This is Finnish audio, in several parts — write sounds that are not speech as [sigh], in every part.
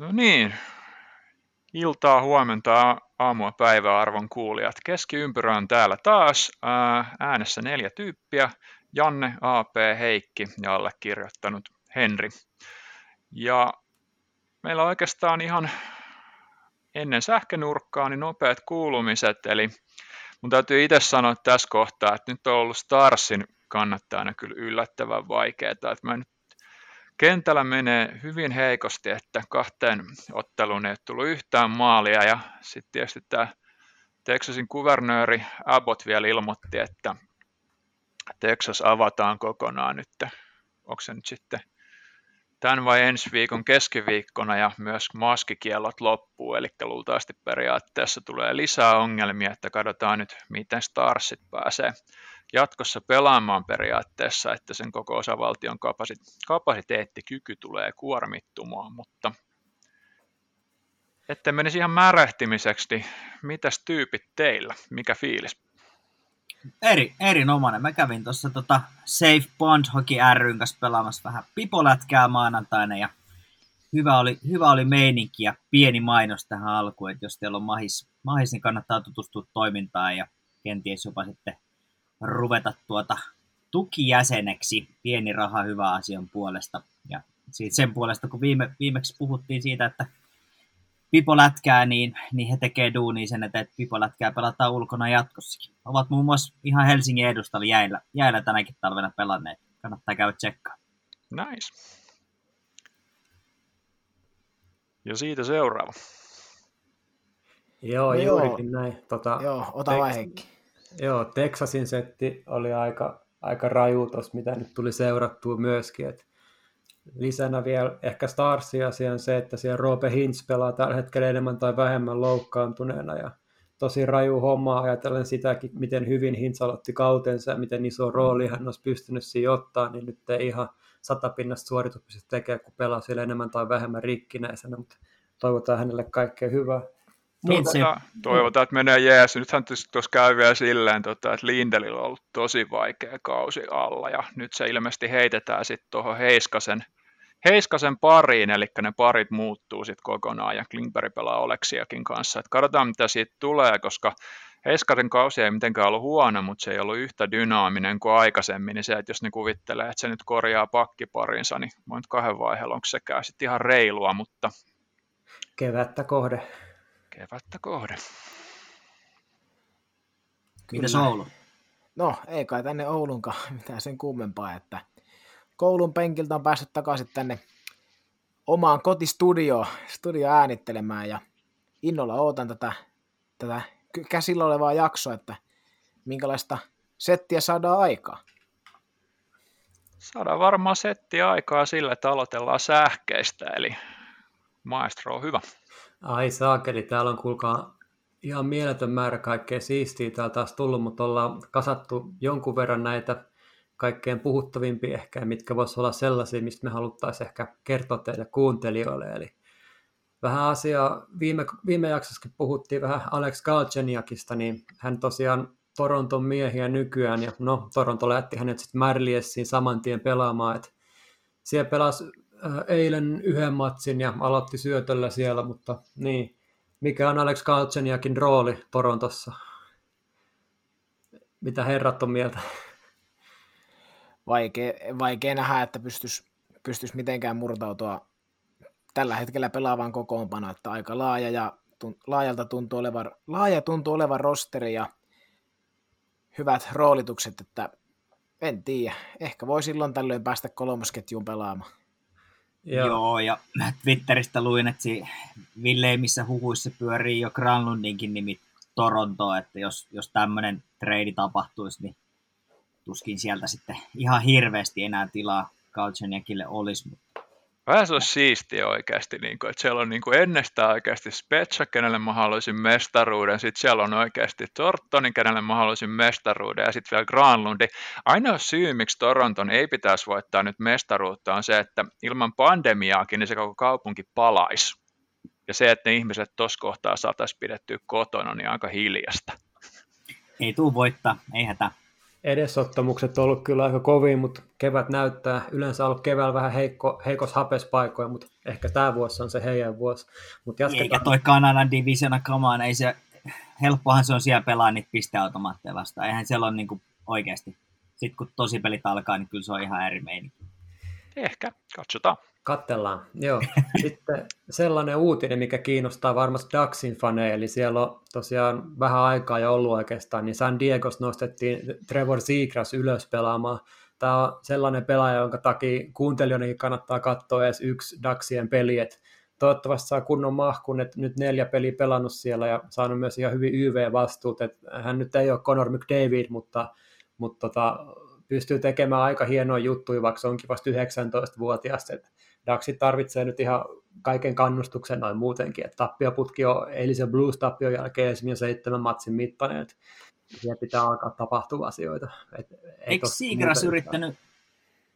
No niin, iltaa, huomenta, aamua, päivää arvon kuulijat. Keskiympyrä on täällä taas. Äänessä neljä tyyppiä. Janne, AP, Heikki ja allekirjoittanut Henri. Ja meillä on oikeastaan ihan ennen sähkönurkkaa niin nopeat kuulumiset, eli mun täytyy itse sanoa tässä kohtaa, että nyt on ollut Starsin kannattajana kyllä yllättävän vaikeaa, että mä nyt kentällä menee hyvin heikosti, että kahteen otteluun ei tullut yhtään maalia ja sitten tietysti tämä Texasin kuvernööri Abbott vielä ilmoitti, että Texas avataan kokonaan nyt. Onko se nyt sitten tämän vai ensi viikon keskiviikkona ja myös maskikiellot loppuu, eli luultavasti periaatteessa tulee lisää ongelmia, että katsotaan nyt, miten Starsit pääsee jatkossa pelaamaan periaatteessa, että sen koko osavaltion kapasiteettikyky tulee kuormittumaan, mutta että menisi ihan märähtimiseksi, niin mitäs tyypit teillä? Mikä fiilis? Eri, erinomainen. Mä kävin tuossa tota Safe Bond Hockey ryn kanssa pelaamassa vähän pipolätkää maanantaina ja hyvä oli, hyvä oli meininki ja pieni mainos tähän alkuun, että jos teillä on mahis, mahis niin kannattaa tutustua toimintaan ja kenties jopa sitten ruveta tuota tukijäseneksi. Pieni raha hyvä asian puolesta. Ja siitä sen puolesta, kun viime, viimeksi puhuttiin siitä, että Pipo lätkää, niin, niin he tekee duunia sen, että Pipo lätkää pelataan ulkona jatkossakin. Ovat muun muassa ihan Helsingin edustalla jäillä, jäillä tänäkin talvena pelanneet. Kannattaa käydä tsekkaa. Nice. Ja siitä seuraava. Joo, no juurikin joo. näin. Tota, joo, ota Heikki. Joo, Texasin setti oli aika, aika raju tossa, mitä nyt tuli seurattua myöskin. Et lisänä vielä ehkä Starsia on se, että siellä Roope Hintz pelaa tällä hetkellä enemmän tai vähemmän loukkaantuneena ja tosi raju homma ajatellen sitäkin, miten hyvin Hintz aloitti kautensa ja miten iso rooli hän olisi pystynyt siihen ottaa, niin nyt ei ihan satapinnasta suoritus tekee, kun pelaa siellä enemmän tai vähemmän rikkinäisenä, mutta toivotaan hänelle kaikkea hyvää. Niin se... Toivotaan, että menee jees. Nythän tuossa käy vielä silleen, tota, että Lindelillä on ollut tosi vaikea kausi alla ja nyt se ilmeisesti heitetään sitten tuohon Heiskasen, Heiskasen pariin, eli ne parit muuttuu sitten kokonaan ja Klingberg pelaa Oleksiakin kanssa. Et katsotaan mitä siitä tulee, koska Heiskasen kausi ei mitenkään ollut huono, mutta se ei ollut yhtä dynaaminen kuin aikaisemmin, niin se, että jos ne kuvittelee, että se nyt korjaa pakkiparinsa, niin voin kahden vaiheella onko sekään sitten ihan reilua, mutta... Kevättä kohde kevättä kohde. Mitäs Oulu? No, ei kai tänne Oulunkaan [laughs] mitään sen kummempaa, että koulun penkiltä on päässyt takaisin tänne omaan kotistudioon studio äänittelemään ja innolla ootan tätä, tätä käsillä olevaa jaksoa, että minkälaista settiä saadaan aikaa. Saadaan varmaan settiä aikaa sillä, että aloitellaan sähkeistä, eli maestro on hyvä. Ai saakeli, täällä on kuulkaa ihan mieletön määrä kaikkea siistiä täällä taas tullut, mutta ollaan kasattu jonkun verran näitä kaikkein puhuttavimpia ehkä, mitkä voisi olla sellaisia, mistä me haluttaisiin ehkä kertoa teille kuuntelijoille. Eli vähän asiaa, viime, viime jaksossakin puhuttiin vähän Alex Galcheniakista, niin hän tosiaan Toronton miehiä nykyään, ja no Toronto lähti hänet sitten Marliessiin saman tien pelaamaan, että siellä pelasi eilen yhden matsin ja aloitti syötöllä siellä, mutta niin, mikä on Alex Kaltseniakin rooli Torontossa? Mitä herrat on mieltä? Vaikea, vaikea nähdä, että pystyisi pystyis mitenkään murtautua tällä hetkellä pelaavan kokoonpano, että aika laaja ja tun, laajalta tuntuu olevan, laaja tuntuu olevan rosteri ja hyvät roolitukset, että en tiedä, ehkä voi silloin tällöin päästä kolmosketjuun pelaamaan. Joo. Joo, ja Twitteristä luin, että Villeimissä huhuissa pyörii jo Granlundinkin nimi Toronto, että jos, jos tämmöinen trade tapahtuisi, niin tuskin sieltä sitten ihan hirveästi enää tilaa Galchenyakille olisi, mutta Vähän se olisi siistiä oikeasti, niin kuin, että siellä on niin kuin ennestään oikeasti Spetsa, kenelle mä haluaisin mestaruuden, sitten siellä on oikeasti Tortoni, kenelle mä haluaisin mestaruuden, ja sitten vielä Granlundi. Ainoa syy, miksi Toronton ei pitäisi voittaa nyt mestaruutta, on se, että ilman pandemiaakin niin se koko kaupunki palaisi. Ja se, että ne ihmiset tuossa kohtaa saataisiin pidettyä kotona, niin aika hiljasta. Ei tuu voittaa, ei hätä. Edesottamukset on ollut kyllä aika kovin, mutta kevät näyttää. Yleensä ollut keväällä vähän heikko, heikos hapespaikoja, mutta ehkä tämä vuosi on se heidän vuosi. Mut jatketaan. Eikä toi Kanadan divisiona kamaan, ei se, helppohan se on siellä pelaa niitä pisteautomaatteja vastaan. Eihän siellä ole niinku oikeasti. Sitten kun tosi pelit alkaa, niin kyllä se on ihan eri meininki. Ehkä, katsotaan. Kattellaan, joo. [laughs] Sitten sellainen uutinen, mikä kiinnostaa varmasti Ducksin faneja, eli siellä on tosiaan vähän aikaa jo ollut oikeastaan, niin San Diegos nostettiin Trevor Seagrass ylös pelaamaan. Tämä on sellainen pelaaja, jonka takia kuuntelijoidenkin kannattaa katsoa edes yksi Ducksien peli, että toivottavasti saa kunnon mahkun, että nyt neljä peliä pelannut siellä ja saanut myös ihan hyvin YV-vastuut, että hän nyt ei ole Conor McDavid, mutta, mutta tota, pystyy tekemään aika hienoja juttuja, vaikka se onkin vasta 19-vuotias, että Daxi tarvitsee nyt ihan kaiken kannustuksen noin muutenkin, että tappioputki on eilisen Blues-tappion jälkeen esimerkiksi seitsemän matsin mittainen, että siellä pitää alkaa tapahtua asioita. Et, Eikö Siigras yrittänyt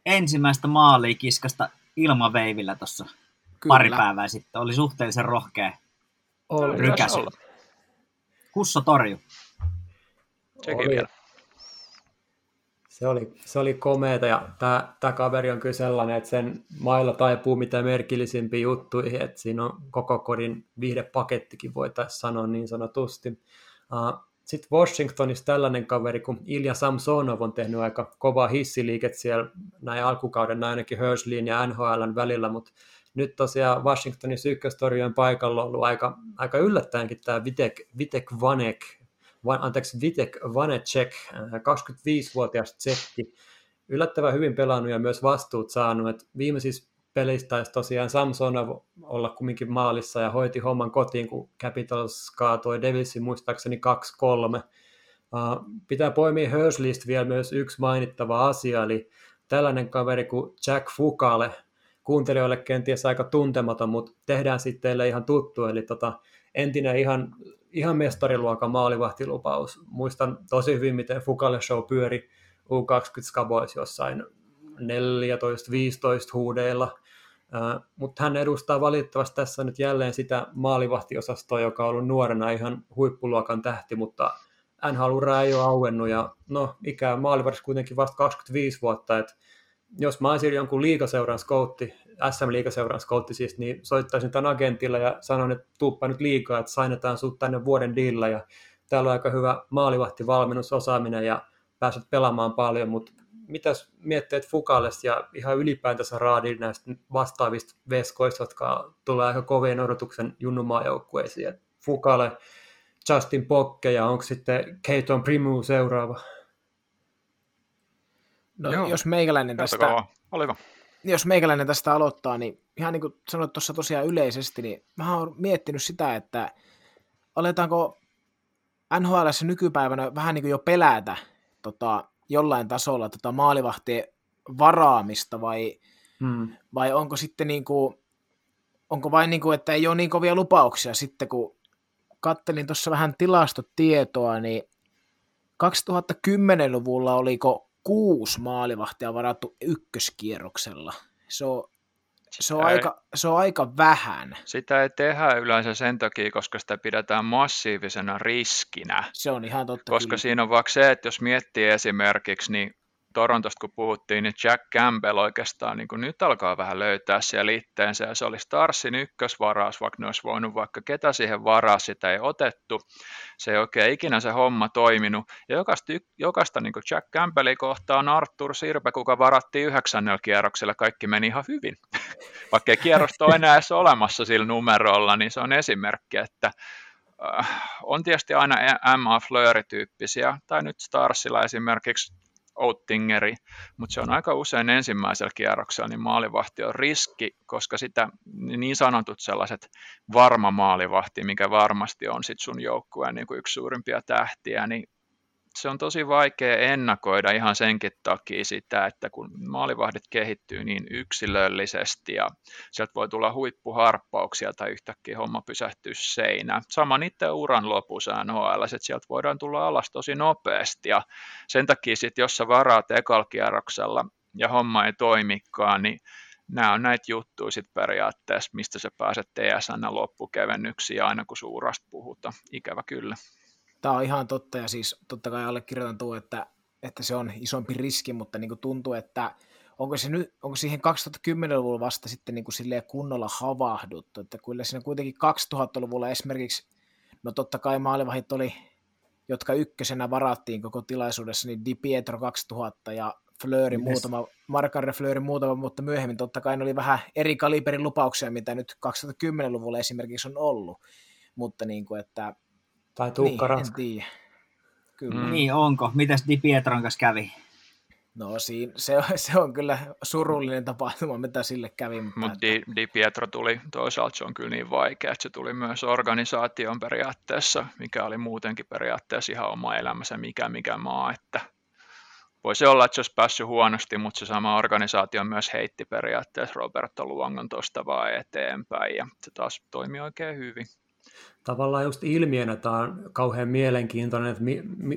ensimmäistä maalia kiskasta ilmaveivillä tuossa pari päivää sitten? Oli suhteellisen rohkea rykäsy. Kusso torju. Sekin vielä se oli, se oli komeeta ja tämä, kaveri on kyllä sellainen, että sen mailla taipuu mitä merkillisimpiä juttuihin, että siinä on koko kodin viihdepakettikin voitaisiin sanoa niin sanotusti. Uh, Sitten Washingtonissa tällainen kaveri kuin Ilja Samsonov on tehnyt aika kovaa hissiliiket siellä näin alkukauden ainakin Hersleyin ja NHLn välillä, mutta nyt tosiaan Washingtonin ykköstorjujen paikalla on ollut aika, aika yllättäenkin tämä Vitek, Vitek Vanek, van, anteeksi, Vitek Vanecek, 25-vuotias äh, tsekki, yllättävän hyvin pelannut ja myös vastuut saanut. Et viimeisissä pelissä taisi tosiaan Samson olla kumminkin maalissa ja hoiti homman kotiin, kun Capitals kaatoi Devilsin muistaakseni 2-3. Uh, äh, pitää poimia Hursleystä vielä myös yksi mainittava asia, eli tällainen kaveri kuin Jack Fukale, kuuntelijoille kenties aika tuntematon, mutta tehdään sitten teille ihan tuttu, eli tota, entinen ihan ihan mestariluokan maalivahtilupaus. Muistan tosi hyvin, miten Fukalle Show pyöri U20 Skabois jossain 14-15 huudeilla. Mutta hän edustaa valitettavasti tässä nyt jälleen sitä maalivahtiosastoa, joka on ollut nuorena ihan huippuluokan tähti, mutta nhl ei ole auennut ja no ikä maalivahdissa kuitenkin vasta 25 vuotta, että jos mä olisin jonkun liikaseuran skoutti, SM-liikaseuran skoutti siis, niin soittaisin tämän agentilla ja sanon, että tuuppa nyt liikaa, että sainetaan sut tänne vuoden dilla ja täällä on aika hyvä maalivahtivalmennusosaaminen ja pääset pelaamaan paljon, mutta mitäs mietteet Fukalles ja ihan ylipäätänsä raadin näistä vastaavista veskoista, jotka tulee aika kovien odotuksen junnumaajoukkueisiin. Fukalle, Justin Pokke ja onko sitten Keiton Primu seuraava? No, Joo. jos meikäläinen tästä... Oliko? Jos meikäläinen tästä aloittaa, niin ihan niin kuin sanoit tuossa tosiaan yleisesti, niin mä oon miettinyt sitä, että aletaanko NHL nykypäivänä vähän niin kuin jo pelätä tota, jollain tasolla tota maalivahtien varaamista vai, hmm. vai onko sitten niin kuin, onko vain niin kuin, että ei ole niin kovia lupauksia sitten, kun kattelin tuossa vähän tilastotietoa, niin 2010-luvulla oliko kuusi maalivahtia varattu ykköskierroksella. Se on, se on, ei, aika, se on aika vähän. Sitä ei tehdä yleensä sen takia, koska sitä pidetään massiivisena riskinä. Se on ihan totta. Koska kyllä. siinä on vaikka se, että jos miettii esimerkiksi, niin Torontosta kun puhuttiin, niin Jack Campbell oikeastaan niin nyt alkaa vähän löytää siellä itteensä, ja se oli Starsin ykkösvaraus, vaikka ne olisi voinut vaikka ketä siihen varaa, sitä ei otettu. Se ei oikein ikinä se homma toiminut. Ja jokaista, jokaista niin Jack Campbellin kohtaan Arthur Sirpe, kuka varattiin yhdeksännellä kierroksella, kaikki meni ihan hyvin. [laughs] Vaikka ei kierrosta ole enää edes olemassa sillä numerolla, niin se on esimerkki, että äh, on tietysti aina MA Fleury-tyyppisiä, tai nyt Starsilla esimerkiksi Oettingeri, mutta se on aika usein ensimmäisellä kierroksella, niin maalivahti on riski, koska sitä niin sanotut sellaiset varma maalivahti, mikä varmasti on sit sun joukkueen niin kuin yksi suurimpia tähtiä, niin se on tosi vaikea ennakoida ihan senkin takia sitä, että kun maalivahdit kehittyy niin yksilöllisesti ja sieltä voi tulla huippuharppauksia tai yhtäkkiä homma pysähtyy seinään. Sama niiden uran lopussa NHL, että sieltä voidaan tulla alas tosi nopeasti ja sen takia sitten, jos sä varaat ekalkierroksella ja homma ei toimikaan, niin nämä on näitä juttuja sitten periaatteessa, mistä sä pääset TSN loppukevennyksiin aina kun suurasta puhutaan. Ikävä kyllä. Tämä on ihan totta ja siis totta kai allekirjoitan tuo, että, että se on isompi riski, mutta niin kuin tuntuu, että onko, se nyt, onko siihen 2010-luvulla vasta sitten niin kuin kunnolla havahduttu, että kyllä siinä kuitenkin 2000-luvulla esimerkiksi, no totta kai maalivahit oli, jotka ykkösenä varattiin koko tilaisuudessa, niin Di Pietro 2000 ja Fleury yes. muutama, Markare Fleury muutama, mutta myöhemmin totta kai ne oli vähän eri kaliberin lupauksia, mitä nyt 2010-luvulla esimerkiksi on ollut, mutta niin kuin, että tai Tuukka niin, en tiedä. Kyllä. Mm. Niin onko. Mitäs Di Pietron kanssa kävi? No siinä, se, se on kyllä surullinen tapahtuma, mitä sille kävi. Mutta Mut Di, Di Pietro tuli, toisaalta se on kyllä niin vaikea, että se tuli myös organisaation periaatteessa, mikä oli muutenkin periaatteessa ihan oma elämänsä, mikä mikä maa, että voisi olla, että se olisi päässyt huonosti, mutta se sama organisaatio myös heitti periaatteessa Roberto Luongon tuosta vaan eteenpäin ja se taas toimi oikein hyvin tavallaan just ilmiönä tämä on kauhean mielenkiintoinen, että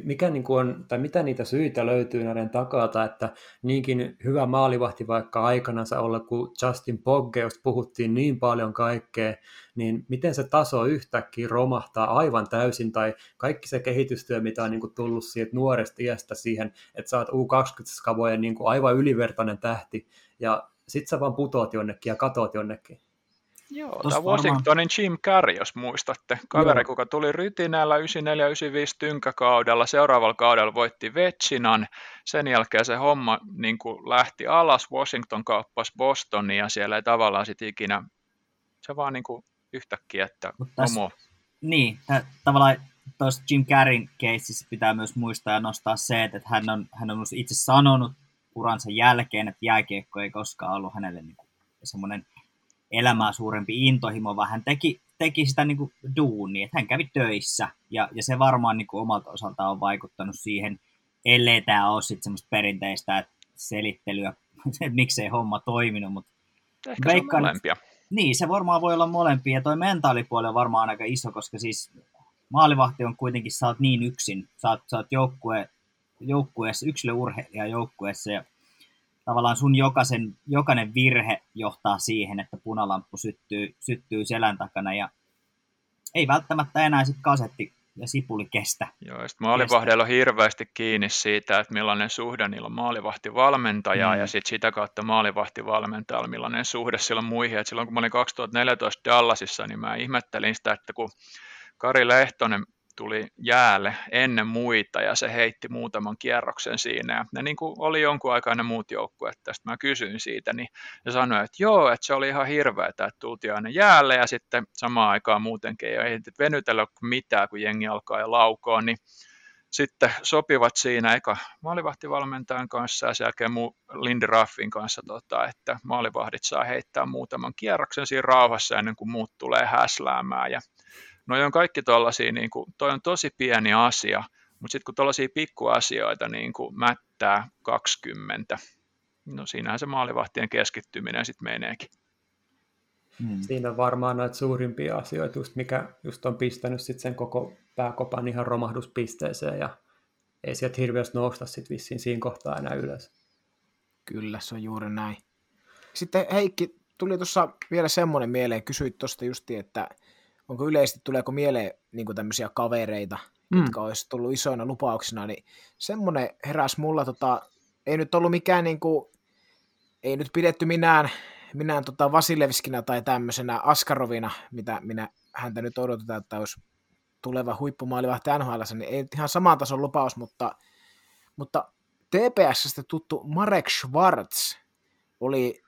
mikä niin kuin on, tai mitä niitä syitä löytyy näiden takata, että niinkin hyvä maalivahti vaikka aikanansa olla, kun Justin Pogge, josta puhuttiin niin paljon kaikkea, niin miten se taso yhtäkkiä romahtaa aivan täysin, tai kaikki se kehitystyö, mitä on niin kuin tullut siitä nuoresta iästä siihen, että oot U20-skavojen niin kuin aivan ylivertainen tähti, ja sit sä vaan putoat jonnekin ja katoat jonnekin. Joo, tämä Washingtonin Jim Carrey, jos muistatte. Kaveri, Joo. kuka tuli rytinällä 94-95 tynkäkaudella, seuraavalla kaudella voitti Vetsinan. Sen jälkeen se homma niin kuin lähti alas, Washington kauppasi Bostonia ja siellä ei tavallaan sitten ikinä, se vaan niin kuin yhtäkkiä, että tässä, homo. Niin, t- tavallaan tuossa Jim Carreyn keississä pitää myös muistaa ja nostaa se, että hän on, hän on itse sanonut uransa jälkeen, että jääkiekko ei koskaan ollut hänelle niin semmoinen – elämää suurempi intohimo, vaan hän teki, teki sitä niin kuin duunia, että hän kävi töissä, ja, ja se varmaan niin kuin omalta osaltaan on vaikuttanut siihen, ellei tämä ole sitten semmoista perinteistä että selittelyä, [laughs] että miksei homma toiminut, mutta Ehkä veikkaan, se on molempia. Niin, se varmaan voi olla molempia, ja toi mentaalipuoli on varmaan aika iso, koska siis maalivahti on kuitenkin, sä oot niin yksin, sä oot, sä oot joukkue, joukkueessa, yksilöurheilija joukkueessa, ja tavallaan sun jokaisen, jokainen virhe johtaa siihen, että punalamppu syttyy, syttyy selän takana ja ei välttämättä enää sitten kasetti ja sipuli kestä. Joo, ja maalivahdeilla on hirveästi kiinni siitä, että millainen suhde niillä on maalivahtivalmentaja mm. ja sitten sitä kautta maalivahtivalmentajalla, millainen suhde sillä on muihin. Et silloin kun mä olin 2014 Dallasissa, niin mä ihmettelin sitä, että kun Kari Lehtonen tuli jäälle ennen muita ja se heitti muutaman kierroksen siinä. Ja ne niin kuin oli jonkun aikaa ne muut joukkueet tästä. Mä kysyin siitä, niin ne sanoi, että joo, että se oli ihan hirveä, että tultiin aina jäälle ja sitten samaan aikaan muutenkin ei venytellä mitään, kun jengi alkaa ja laukoa, niin sitten sopivat siinä eka maalivahtivalmentajan kanssa ja sen jälkeen Lindy Raffin kanssa, tota, että maalivahdit saa heittää muutaman kierroksen siinä rauhassa ennen kuin muut tulee häsläämään. Ja No on kaikki tuollaisia, niin kuin, toi on tosi pieni asia, mutta sitten kun tuollaisia pikkuasioita niin kuin mättää 20, no siinähän se maalivahtien keskittyminen sitten meneekin. Hmm. Siinä on varmaan noita suurimpia asioita, just mikä just on pistänyt sit sen koko pääkopan ihan romahduspisteeseen ja ei sieltä hirveästi nousta sitten vissiin siinä kohtaa enää ylös. Kyllä, se on juuri näin. Sitten Heikki, tuli tuossa vielä semmoinen mieleen, kysyit tuosta justi, että onko yleisesti, tuleeko mieleen niin tämmöisiä kavereita, mm. jotka olisi tullut isoina lupauksina, niin semmoinen heräs mulla, tota, ei nyt ollut mikään, niin kuin, ei nyt pidetty minään, minään tota Vasilevskinä tai tämmöisenä Askarovina, mitä minä häntä nyt odotetaan, että olisi tuleva huippumaalivahti NHL, niin ei ihan saman tason lupaus, mutta, mutta TPSstä tuttu Marek Schwartz oli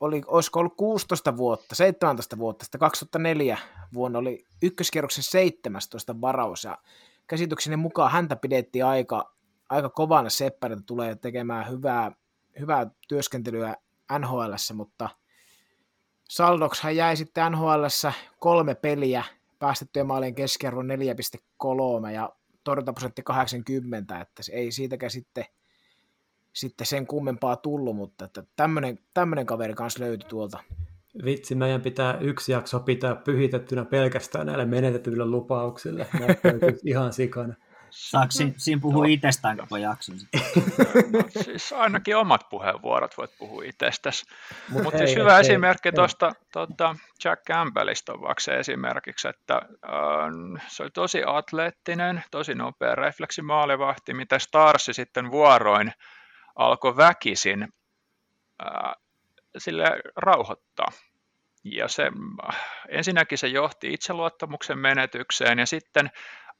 oli, olisiko ollut 16 vuotta, 17 vuotta, sitten 2004 vuonna oli ykköskierroksen 17 varaus, ja käsitykseni mukaan häntä pidettiin aika, aika kovana seppänä, että tulee tekemään hyvää, hyvää työskentelyä nhl mutta Saldokshan jäi sitten nhl kolme peliä, päästettyjen maalien keskiarvo 4,3 ja torjuntaprosentti 80, että ei siitäkään sitten sitten sen kummempaa tullut, mutta että tämmöinen, tämmöinen kaveri kanssa löytyi tuolta. Vitsi, meidän pitää yksi jakso pitää pyhitettynä pelkästään näille menetetyille lupauksille. [laughs] ihan sikana. Saako siinä, puhua itsestään koko jakson? No, siis ainakin omat puheenvuorot voit puhua itsestäsi. Mutta Mut siis hyvä hei, esimerkki tuosta tuota Jack Campbellista on vaikka se esimerkiksi, että äh, se oli tosi atleettinen, tosi nopea refleksimaalivahti, mitä Starsi sitten vuoroin alkoi väkisin äh, sille rauhoittaa. Ja se, ensinnäkin se johti itseluottamuksen menetykseen ja sitten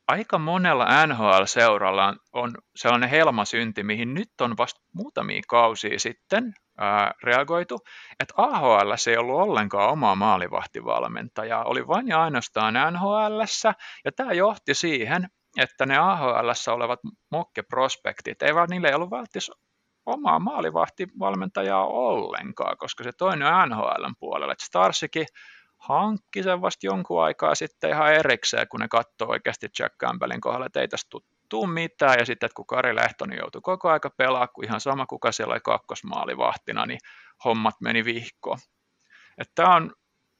aika monella NHL-seuralla on sellainen helmasynti, mihin nyt on vasta muutamia kausia sitten ää, reagoitu, että AHL ei ollut ollenkaan omaa maalivahtivalmentajaa, oli vain ja ainoastaan NHL, ja tämä johti siihen, että ne AHL olevat mokkeprospektit, ei vaan niille ei ollut omaa maalivahtivalmentajaa ollenkaan, koska se toinen on NHLn puolella. että Starsikin hankki sen vasta jonkun aikaa sitten ihan erikseen, kun ne katsoo oikeasti Jack Campbellin kohdalla, että ei tästä tuu mitään, ja sitten kun Kari Lehtonen joutui koko aika pelaamaan, kun ihan sama kuka siellä oli kakkosmaalivahtina, niin hommat meni vihkoon. Tämä on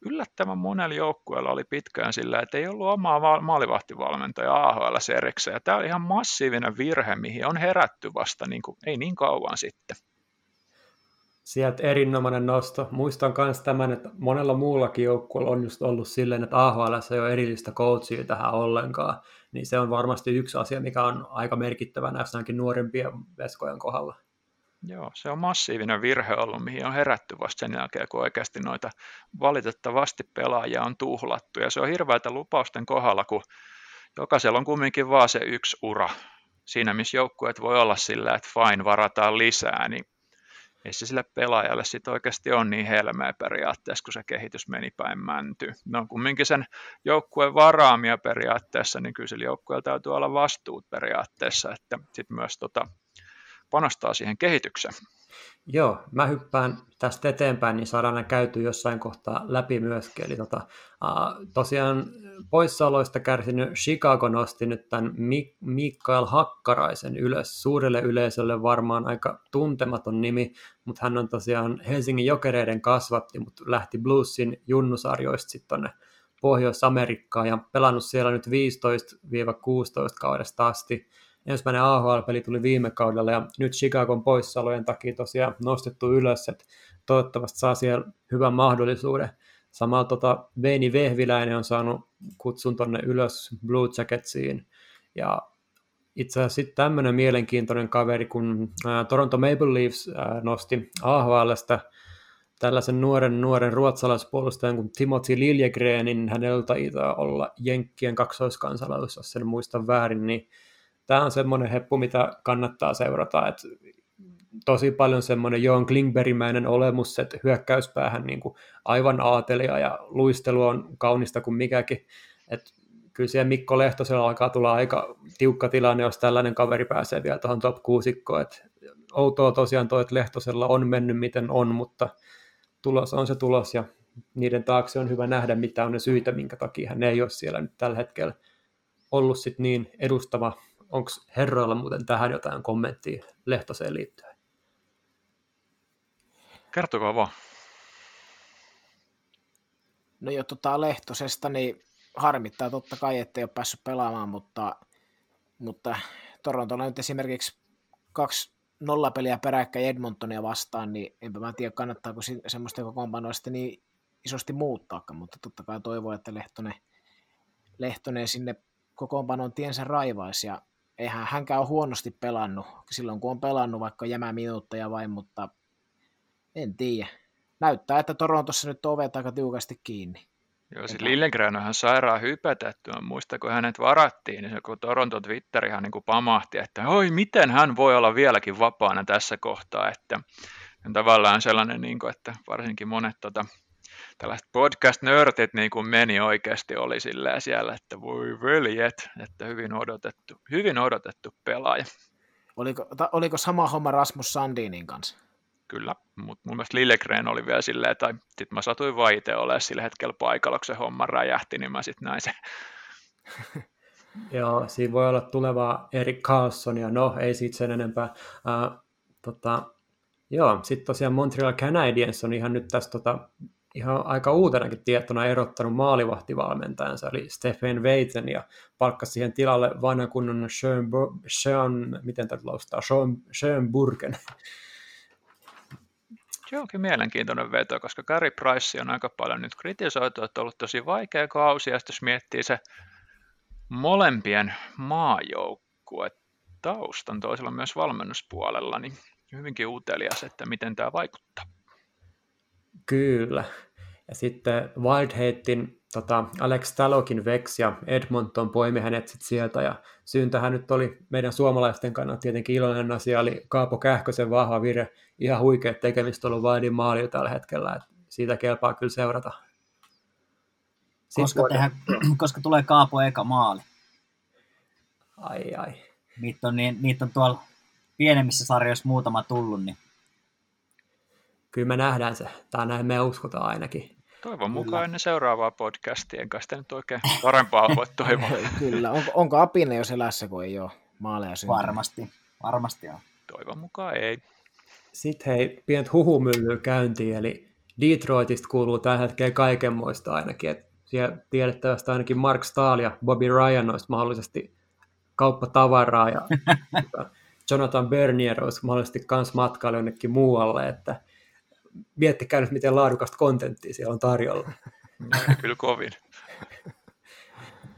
yllättävän monella joukkueella oli pitkään sillä, että ei ollut omaa maalivahtivalmentaja AHL erikseen. Tämä oli ihan massiivinen virhe, mihin on herätty vasta niin kuin, ei niin kauan sitten. Sieltä erinomainen nosto. Muistan myös tämän, että monella muullakin joukkueella on just ollut silleen, että AHL ei ole erillistä coachia tähän ollenkaan. Niin se on varmasti yksi asia, mikä on aika merkittävä näissä nuorempien veskojen kohdalla. Joo, se on massiivinen virhe ollut, mihin on herätty vasta sen jälkeen, kun oikeasti noita valitettavasti pelaajia on tuhlattu. Ja se on hirveätä lupausten kohdalla, kun jokaisella on kumminkin vaan se yksi ura. Siinä, missä joukkueet voi olla sillä, että fine, varataan lisää, niin ei se sille pelaajalle sitten oikeasti on niin helmeä periaatteessa, kun se kehitys meni päin mäntyy. Ne on kumminkin sen joukkueen varaamia periaatteessa, niin kyllä sillä joukkueella täytyy olla vastuut periaatteessa, että sitten myös tota, panostaa siihen kehitykseen. Joo, mä hyppään tästä eteenpäin, niin saadaan ne käyty jossain kohtaa läpi myöskin. Eli tota, tosiaan poissaoloista kärsinyt Chicago nosti nyt tämän Mik- Mikael Hakkaraisen ylös. Suurelle yleisölle varmaan aika tuntematon nimi, mutta hän on tosiaan Helsingin jokereiden kasvatti, mutta lähti Bluesin junnusarjoista sitten tuonne Pohjois-Amerikkaan ja pelannut siellä nyt 15-16 kaudesta asti ensimmäinen AHL-peli tuli viime kaudella ja nyt Chicagon poissaolojen takia tosiaan nostettu ylös, että toivottavasti saa siellä hyvän mahdollisuuden. Samalla tota, Veini Vehviläinen on saanut kutsun tonne ylös Blue Jacketsiin ja itse asiassa sitten tämmöinen mielenkiintoinen kaveri, kun ää, Toronto Maple Leafs ää, nosti AHLstä tällaisen nuoren, nuoren ruotsalaispuolustajan kuin Timothy Liljegrenin, hänellä taitaa olla Jenkkien kaksoiskansalaisuus, jos en muista väärin, niin tämä on semmoinen heppu, mitä kannattaa seurata, että tosi paljon semmoinen Joon Klingbergimäinen olemus, että hyökkäyspäähän niin kuin aivan aatelia ja luistelu on kaunista kuin mikäkin. että kyllä siellä Mikko Lehtosella alkaa tulla aika tiukka tilanne, jos tällainen kaveri pääsee vielä tuohon top 6 että outoa tosiaan toi, että Lehtosella on mennyt miten on, mutta tulos on se tulos ja niiden taakse on hyvä nähdä, mitä on ne syitä, minkä takia hän ei ole siellä nyt tällä hetkellä ollut sit niin edustava onko herroilla muuten tähän jotain kommenttia Lehtoseen liittyen? Kertokaa vaan. No jo tota Lehtosesta, niin harmittaa totta kai, ettei ole päässyt pelaamaan, mutta, mutta Torontolla nyt esimerkiksi kaksi nollapeliä peräkkäin Edmontonia vastaan, niin enpä mä tiedä kannattaako semmoista kokoonpanoa sitten niin isosti muuttaakaan, mutta totta kai toivoo, että Lehtonen, Lehtonen sinne kokoonpanon tiensä raivaisi ja eihän hänkään ole huonosti pelannut silloin, kun on pelannut vaikka jämä minuutteja vain, mutta en tiedä. Näyttää, että Torontossa nyt on ovet aika tiukasti kiinni. Joo, siis Lillegren on ihan sairaan hypetetty. Muista, kun hänet varattiin, niin se kun Toronto Twitter ihan niin kuin pamahti, että oi, miten hän voi olla vieläkin vapaana tässä kohtaa. Että tavallaan sellainen, niin kuin, että varsinkin monet tota, tällaiset podcast-nörtit niin kuin meni oikeasti oli sillä siellä, että voi veljet, että hyvin odotettu, hyvin odotettu pelaaja. Oliko, ta, oliko sama homma Rasmus Sandinin kanssa? Kyllä, mutta mun mielestä Lillegren oli vielä silleen, tai sitten mä satuin vaan itse olemaan sillä hetkellä paikalla, kun se homma räjähti, niin mä sitten näin sen. [laughs] Joo, siinä voi olla tulevaa Erik Carlsonia, no ei siitä sen enempää. Uh, tota, joo, sitten tosiaan Montreal Canadiens on ihan nyt tässä tota, ihan aika uutenakin tietona erottanut maalivahtivalmentajansa, eli Stephen Veiten, ja palkkasi siihen tilalle vanhan kunnon Sean, Sean miten tätä laustaa, Sean, Sean Burgen. Se onkin mielenkiintoinen veto, koska Gary Price on aika paljon nyt kritisoitu, että on ollut tosi vaikea kausi, ja jos miettii se molempien maajoukkue taustan toisella myös valmennuspuolella, niin hyvinkin utelias, että miten tämä vaikuttaa. Kyllä. Ja sitten Wildhatein tota, Alex Talokin veksi ja Edmonton poimi hänet sit sieltä ja syyntähän nyt oli meidän suomalaisten kannalta tietenkin iloinen asia, oli Kaapo Kähkösen vahva vire, ihan huikea tekemistä ollut Wildin maali tällä hetkellä, että siitä kelpaa kyllä seurata. koska, tehdään, [clears throat] koska tulee Kaapo eka maali? Ai ai. Niitä on, niin, niitä on tuolla pienemmissä sarjoissa muutama tullut, niin kyllä me nähdään se, tai näin me uskotaan ainakin. Toivon mukaan ennen seuraavaa podcastia, enkä sitä nyt oikein parempaa [laughs] voi toivoa. Kyllä, onko, onko Apine jo selässä, kun ei ole maaleja syntynyt? Varmasti, varmasti on. Toivon mukaan ei. Sitten hei, pienet huhumyllyä käyntiin, eli Detroitista kuuluu tällä hetkellä kaikenmoista ainakin, että siellä tiedettävästi ainakin Mark Stahl ja Bobby Ryan olisi mahdollisesti kauppatavaraa ja [laughs] Jonathan Bernier olisi mahdollisesti myös matkailu jonnekin muualle, että miettikää nyt, miten laadukasta kontenttia siellä on tarjolla. Kyllä kovin.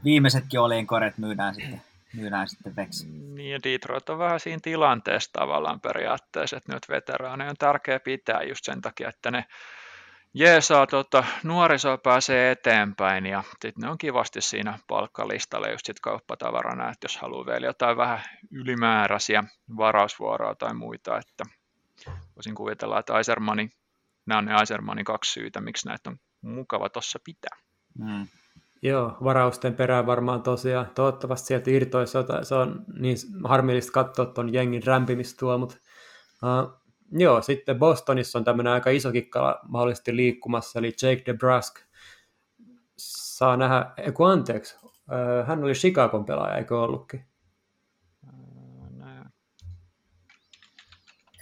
Viimeisetkin koret myydään sitten, myydään sitten veksi. Niin, ja Detroit on vähän siinä tilanteessa tavallaan periaatteessa, että nyt veteraaneja on tärkeää pitää just sen takia, että ne jeesaa, tota, nuorisoa pääsee eteenpäin ja sitten ne on kivasti siinä palkkalistalla just sit kauppatavarana, että jos haluaa vielä jotain vähän ylimääräisiä varausvuoroa tai muita, että voisin kuvitella, että Aisermanin nämä on ne Eisermanin kaksi syytä, miksi näitä on mukava tuossa pitää. Mm. Joo, varausten perään varmaan tosiaan. Toivottavasti sieltä irtoisi jotain. Se on niin harmillista katsoa tuon jengin rämpimistä tuolla, mutta uh, joo, sitten Bostonissa on tämmöinen aika iso kikkala mahdollisesti liikkumassa, eli Jake DeBrusk saa nähdä, eiku anteeksi, uh, hän oli Chicagon pelaaja, eikö ollutkin?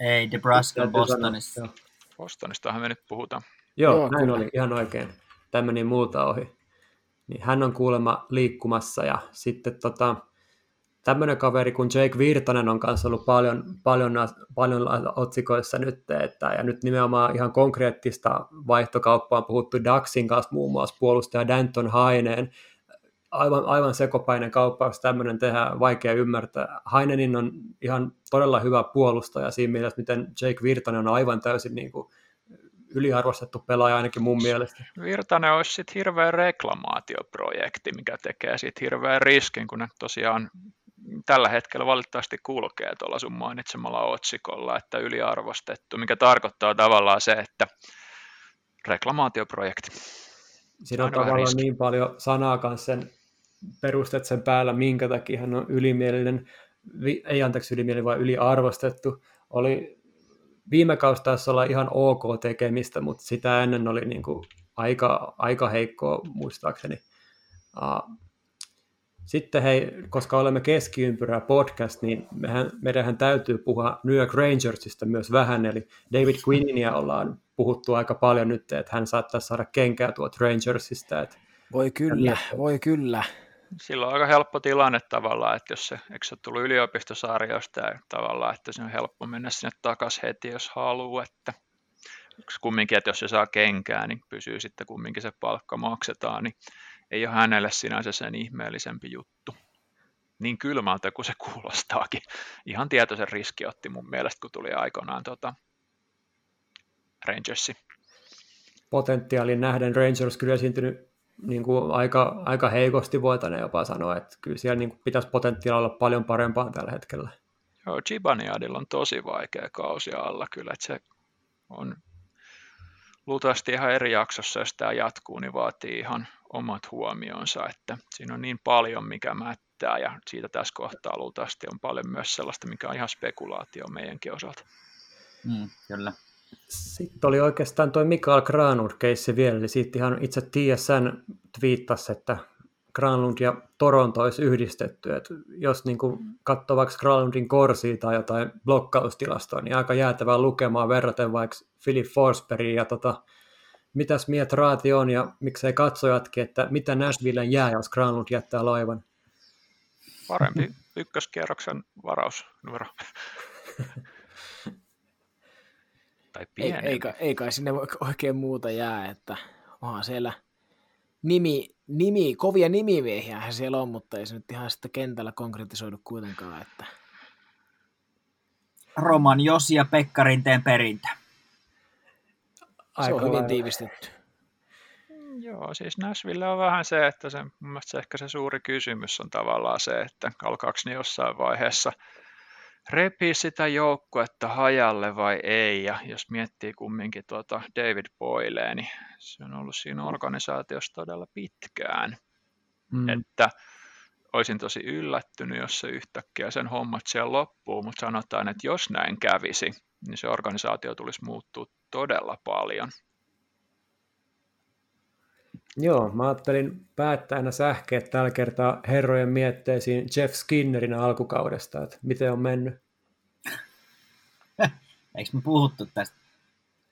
Ei, DeBrusk on Bostonissa. Bostonistahan me nyt puhutaan. Joo, Joo näin kyllä. oli ihan oikein. Tämmöinen multa ohi. Niin hän on kuulemma liikkumassa ja sitten tota, tämmöinen kaveri kuin Jake Virtanen on kanssa ollut paljon, paljon, paljon otsikoissa nyt, että, ja nyt nimenomaan ihan konkreettista vaihtokauppaa on puhuttu Daxin kanssa muun muassa puolustaja Danton Haineen, aivan, aivan sekopäinen kauppaus tämmöinen tehdään, vaikea ymmärtää. Hainenin on ihan todella hyvä puolustaja siinä mielessä, miten Jake Virtanen on aivan täysin niin kuin yliarvostettu pelaaja ainakin mun mielestä. Virtanen olisi sitten hirveä reklamaatioprojekti, mikä tekee siitä hirveän riskin, kun ne tosiaan tällä hetkellä valitettavasti kulkee tuolla sun mainitsemalla otsikolla, että yliarvostettu, mikä tarkoittaa tavallaan se, että reklamaatioprojekti. Siinä on tavallaan niin paljon sanaa kanssa sen perusteet sen päällä, minkä takia hän on ylimielinen, ei anteeksi ylimielinen, vaan yliarvostettu. Oli viime kausi taisi olla ihan ok tekemistä, mutta sitä ennen oli niin kuin aika, aika heikkoa muistaakseni. Sitten hei, koska olemme keskiympyrää podcast, niin mehän, meidän täytyy puhua New York Rangersista myös vähän, eli David Quinnia ollaan puhuttu aika paljon nyt, että hän saattaa saada kenkää tuot Rangersista. Että voi kyllä, voi kyllä silloin on aika helppo tilanne tavallaan, että jos se, eikö se tullut yliopistosarjoista ja tavallaan, että se on helppo mennä sinne takaisin heti, jos haluaa, että kumminkin, että jos se saa kenkää, niin pysyy sitten kumminkin se palkka maksetaan, niin ei ole hänelle sinänsä sen ihmeellisempi juttu. Niin kylmältä kuin se kuulostaakin. Ihan tietoisen riski otti mun mielestä, kun tuli aikoinaan tota Rangersi. Potentiaalin nähden Rangers kyllä esiintynyt niin kuin aika, aika heikosti voitaneen jopa sanoa, että kyllä siellä niin kuin pitäisi potentiaalia olla paljon parempaa tällä hetkellä. Joo, Chibaniadilla on tosi vaikea kausi alla kyllä, että se on luultavasti ihan eri jaksossa, jos tämä jatkuu, niin vaatii ihan omat huomionsa, että siinä on niin paljon, mikä mättää, ja siitä tässä kohtaa luultavasti on paljon myös sellaista, mikä on ihan spekulaatio meidänkin osalta. Mm, kyllä. Sitten oli oikeastaan tuo Mikael Granlund-keissi vielä, eli siitä ihan itse TSN twiittasi, että Granlund ja Toronto olisi yhdistetty. Et jos niin katsoo vaikka Granlundin korsia tai jotain blokkaustilastoa, niin aika jäätävää lukemaa verraten vaikka Philip Forsbergin ja tota mitäs mieltä Raati on ja miksei katsojatkin, että mitä Nashvillen jää, jos Granlund jättää laivan? Parempi ykköskierroksen varausnumero. [laughs] tai ei, ei, ei kai sinne [laughs] oikein muuta jää, että onhan siellä nimi, nimi, kovia nimimiehiä siellä on, mutta ei se nyt ihan sitten kentällä konkretisoidu kuitenkaan. Että... Roman Josi ja Pekka Rinteen perintä. se on hyvin tiivistetty. Joo, siis Nashville on vähän se, että se, mun mielestä se ehkä se suuri kysymys on tavallaan se, että alkaako ne jossain vaiheessa repii sitä joukkuetta hajalle vai ei, ja jos miettii kumminkin tuota David Boylea, niin se on ollut siinä organisaatiossa todella pitkään, mm. että olisin tosi yllättynyt, jos se yhtäkkiä sen hommat siellä loppuu, mutta sanotaan, että jos näin kävisi, niin se organisaatio tulisi muuttua todella paljon. Joo, mä ajattelin päättää aina sähkeet tällä kertaa herrojen mietteisiin Jeff Skinnerin alkukaudesta, että miten on mennyt. [laughs] Eikö me puhuttu tästä?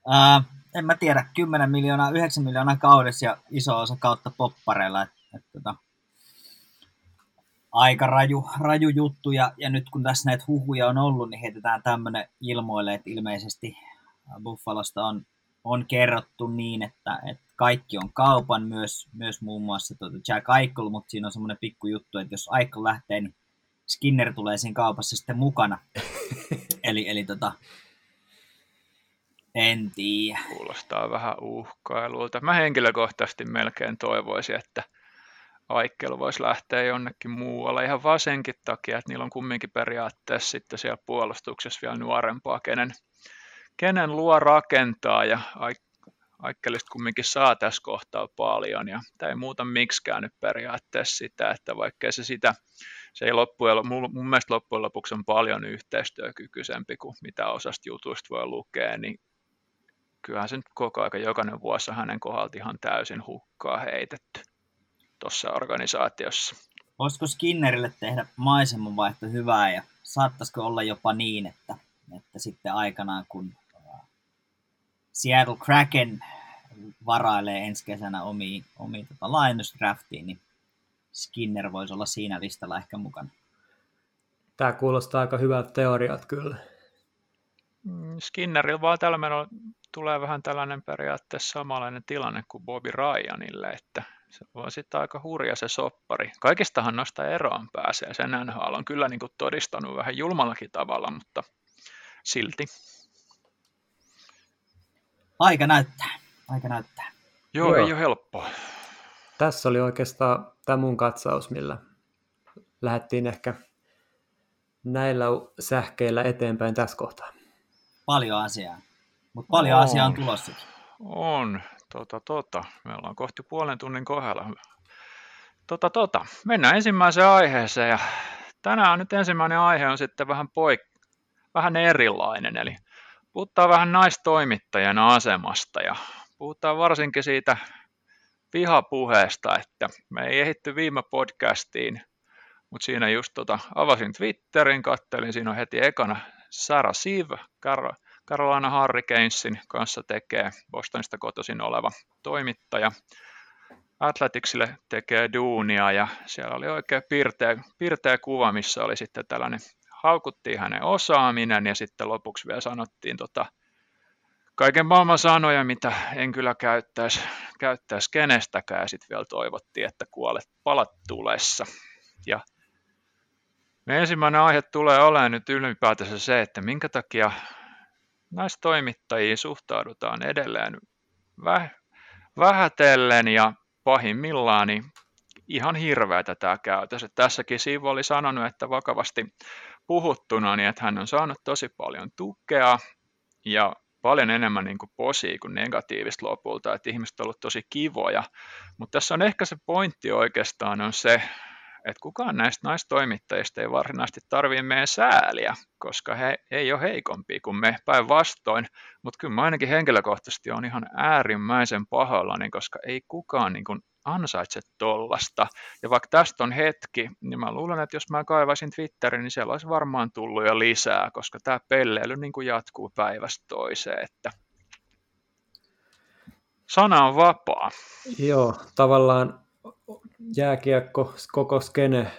Uh, en mä tiedä, 10 miljoonaa, 9 miljoonaa kaudessa ja iso osa kautta poppareilla. Et, et, tota, aika raju, raju juttu ja, ja nyt kun tässä näitä huhuja on ollut, niin heitetään tämmöinen ilmoille, että ilmeisesti Buffalosta on, on kerrottu niin, että, että kaikki on kaupan, myös, myös muun muassa tuota Jack Eichel, mutta siinä on semmoinen pikku juttu, että jos Eichel lähtee, niin Skinner tulee siinä kaupassa sitten mukana. [laughs] eli, eli tota, en tiedä. Kuulostaa vähän uhkailulta. Mä henkilökohtaisesti melkein toivoisin, että Aikkel voisi lähteä jonnekin muualle ihan vaan senkin takia, että niillä on kumminkin periaatteessa sitten siellä puolustuksessa vielä nuorempaa, kenen, kenen luo rakentaa ja Aikkelista kumminkin saa tässä kohtaa paljon ja tämä ei muuta miksikään nyt periaatteessa sitä, että vaikkei se sitä, se ei loppujen, mun, mielestä loppujen lopuksi on paljon yhteistyökykyisempi kuin mitä osasta jutuista voi lukea, niin kyllähän se nyt koko aika jokainen vuosi hänen kohdalta ihan täysin hukkaa heitetty tuossa organisaatiossa. Voisiko Skinnerille tehdä maisemanvaihto hyvää ja saattaisiko olla jopa niin, että, että sitten aikanaan kun Seattle Kraken varailee ensi kesänä omiin, omiin tota laajennusdraftiin, niin Skinner voisi olla siinä listalla ehkä mukana. Tämä kuulostaa aika hyvältä teoriat kyllä. Mm, Skinnerillä vaan tällä menolla tulee vähän tällainen periaatteessa samanlainen tilanne kuin Bobby Ryanille, että se on sitten aika hurja se soppari. Kaikistahan noista eroon pääsee. Sen NHL on kyllä niin kuin todistanut vähän julmallakin tavalla, mutta silti. Aika näyttää. Aika näyttää. Joo, Joo. ei ole helppoa. Tässä oli oikeastaan tämä mun katsaus, millä lähdettiin ehkä näillä sähkeillä eteenpäin tässä kohtaa. Paljon asiaa, mutta paljon on. asiaa on tulossa. On, tota, tota. Me ollaan kohti puolen tunnin kohdalla. Tota, tota. Mennään ensimmäiseen aiheeseen ja tänään on nyt ensimmäinen aihe on sitten vähän poik- vähän erilainen, eli puhutaan vähän naistoimittajan asemasta ja puhutaan varsinkin siitä vihapuheesta, että me ei ehitty viime podcastiin, mutta siinä just tota, avasin Twitterin, kattelin, siinä on heti ekana Sarah Siv, Carolina Hurricanesin kanssa tekee Bostonista kotoisin oleva toimittaja. Athleticsille tekee duunia ja siellä oli oikein pirteä, pirteä kuva, missä oli sitten tällainen haukuttiin hänen osaaminen ja sitten lopuksi vielä sanottiin tota, kaiken maailman sanoja, mitä en kyllä käyttäisi, käyttäisi kenestäkään ja sitten vielä toivottiin, että kuolet palat tulessa. Ja me ensimmäinen aihe tulee olemaan nyt ylipäätänsä se, että minkä takia näistä toimittajiin suhtaudutaan edelleen vähätellen ja pahimmillaan niin ihan hirveätä tämä käytös. Tässäkin Siivo oli sanonut, että vakavasti puhuttuna, niin että hän on saanut tosi paljon tukea ja paljon enemmän niin kuin posia kuin negatiivista lopulta, että ihmiset ovat olleet tosi kivoja. Mutta tässä on ehkä se pointti oikeastaan on se, että kukaan näistä naistoimittajista ei varsinaisesti tarvitse meidän sääliä, koska he ei ole heikompia kuin me päinvastoin, mutta kyllä mä ainakin henkilökohtaisesti on ihan äärimmäisen pahoillani, koska ei kukaan niin kuin ansaitse tollasta. Ja vaikka tästä on hetki, niin mä luulen, että jos mä kaivaisin Twitterin, niin siellä olisi varmaan tullut jo lisää, koska tämä pelleily niin kuin jatkuu päivästä toiseen. Että... sana on vapaa. Joo, tavallaan jääkiekko, koko skene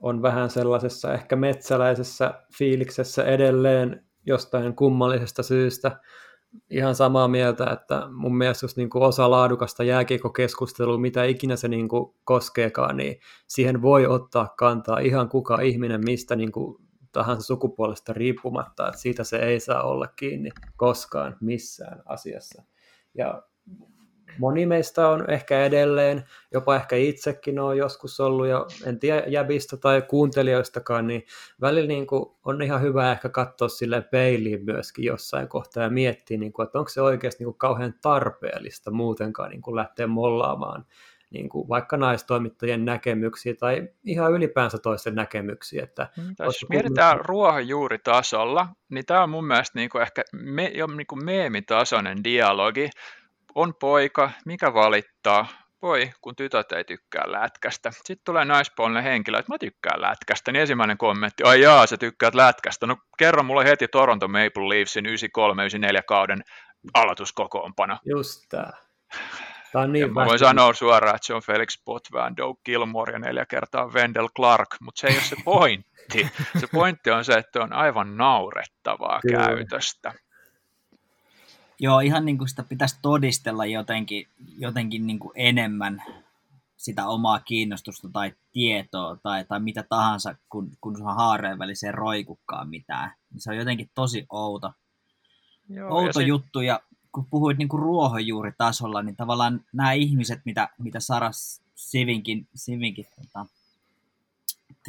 on vähän sellaisessa ehkä metsäläisessä fiiliksessä edelleen jostain kummallisesta syystä. Ihan samaa mieltä, että mun mielestä just niin kuin osa laadukasta jääkiekokeskustelua, mitä ikinä se niin kuin koskeekaan, niin siihen voi ottaa kantaa ihan kuka ihminen mistä niin kuin tahansa sukupuolesta riippumatta, että siitä se ei saa olla kiinni koskaan missään asiassa. Ja moni meistä on ehkä edelleen, jopa ehkä itsekin on joskus ollut, ja en tiedä jäbistä tai kuuntelijoistakaan, niin välillä niin kuin on ihan hyvä ehkä katsoa sille peiliin myöskin jossain kohtaa ja miettiä, niin kuin, että onko se oikeasti niin kuin kauhean tarpeellista muutenkaan niin kuin lähteä mollaamaan niin kuin vaikka naistoimittajien näkemyksiä tai ihan ylipäänsä toisten näkemyksiä. Että mm, jos mietitään kummin... ruohonjuuritasolla, niin tämä on mun mielestä niin kuin ehkä me, jo niin kuin meemitasoinen dialogi, on poika, mikä valittaa, voi, kun tytöt ei tykkää lätkästä. Sitten tulee naispuolinen henkilö, että mä tykkään lätkästä, niin ensimmäinen kommentti, ai jaa, sä tykkäät lätkästä. No kerro mulle heti Toronto Maple Leafsin 93-94 kauden aloituskokoonpano. Just tää. Tämä on niin mä voin sanoa suoraan, että se on Felix Potvin, Doug Gilmore ja neljä kertaa Wendell Clark, mutta se ei ole se pointti. [laughs] Se pointti on se, että on aivan naurettavaa Kyllä. käytöstä. Joo, ihan niin kuin sitä pitäisi todistella jotenkin, jotenkin niin kuin enemmän sitä omaa kiinnostusta tai tietoa tai, tai mitä tahansa, kun, kun sun haareen väliseen roikukkaan mitään. Se on jotenkin tosi outo, Joo, outo ja juttu. Ja kun puhuit niin kuin ruohonjuuritasolla, niin tavallaan nämä ihmiset, mitä, mitä Sara Sivinkin, Sivinkin tota,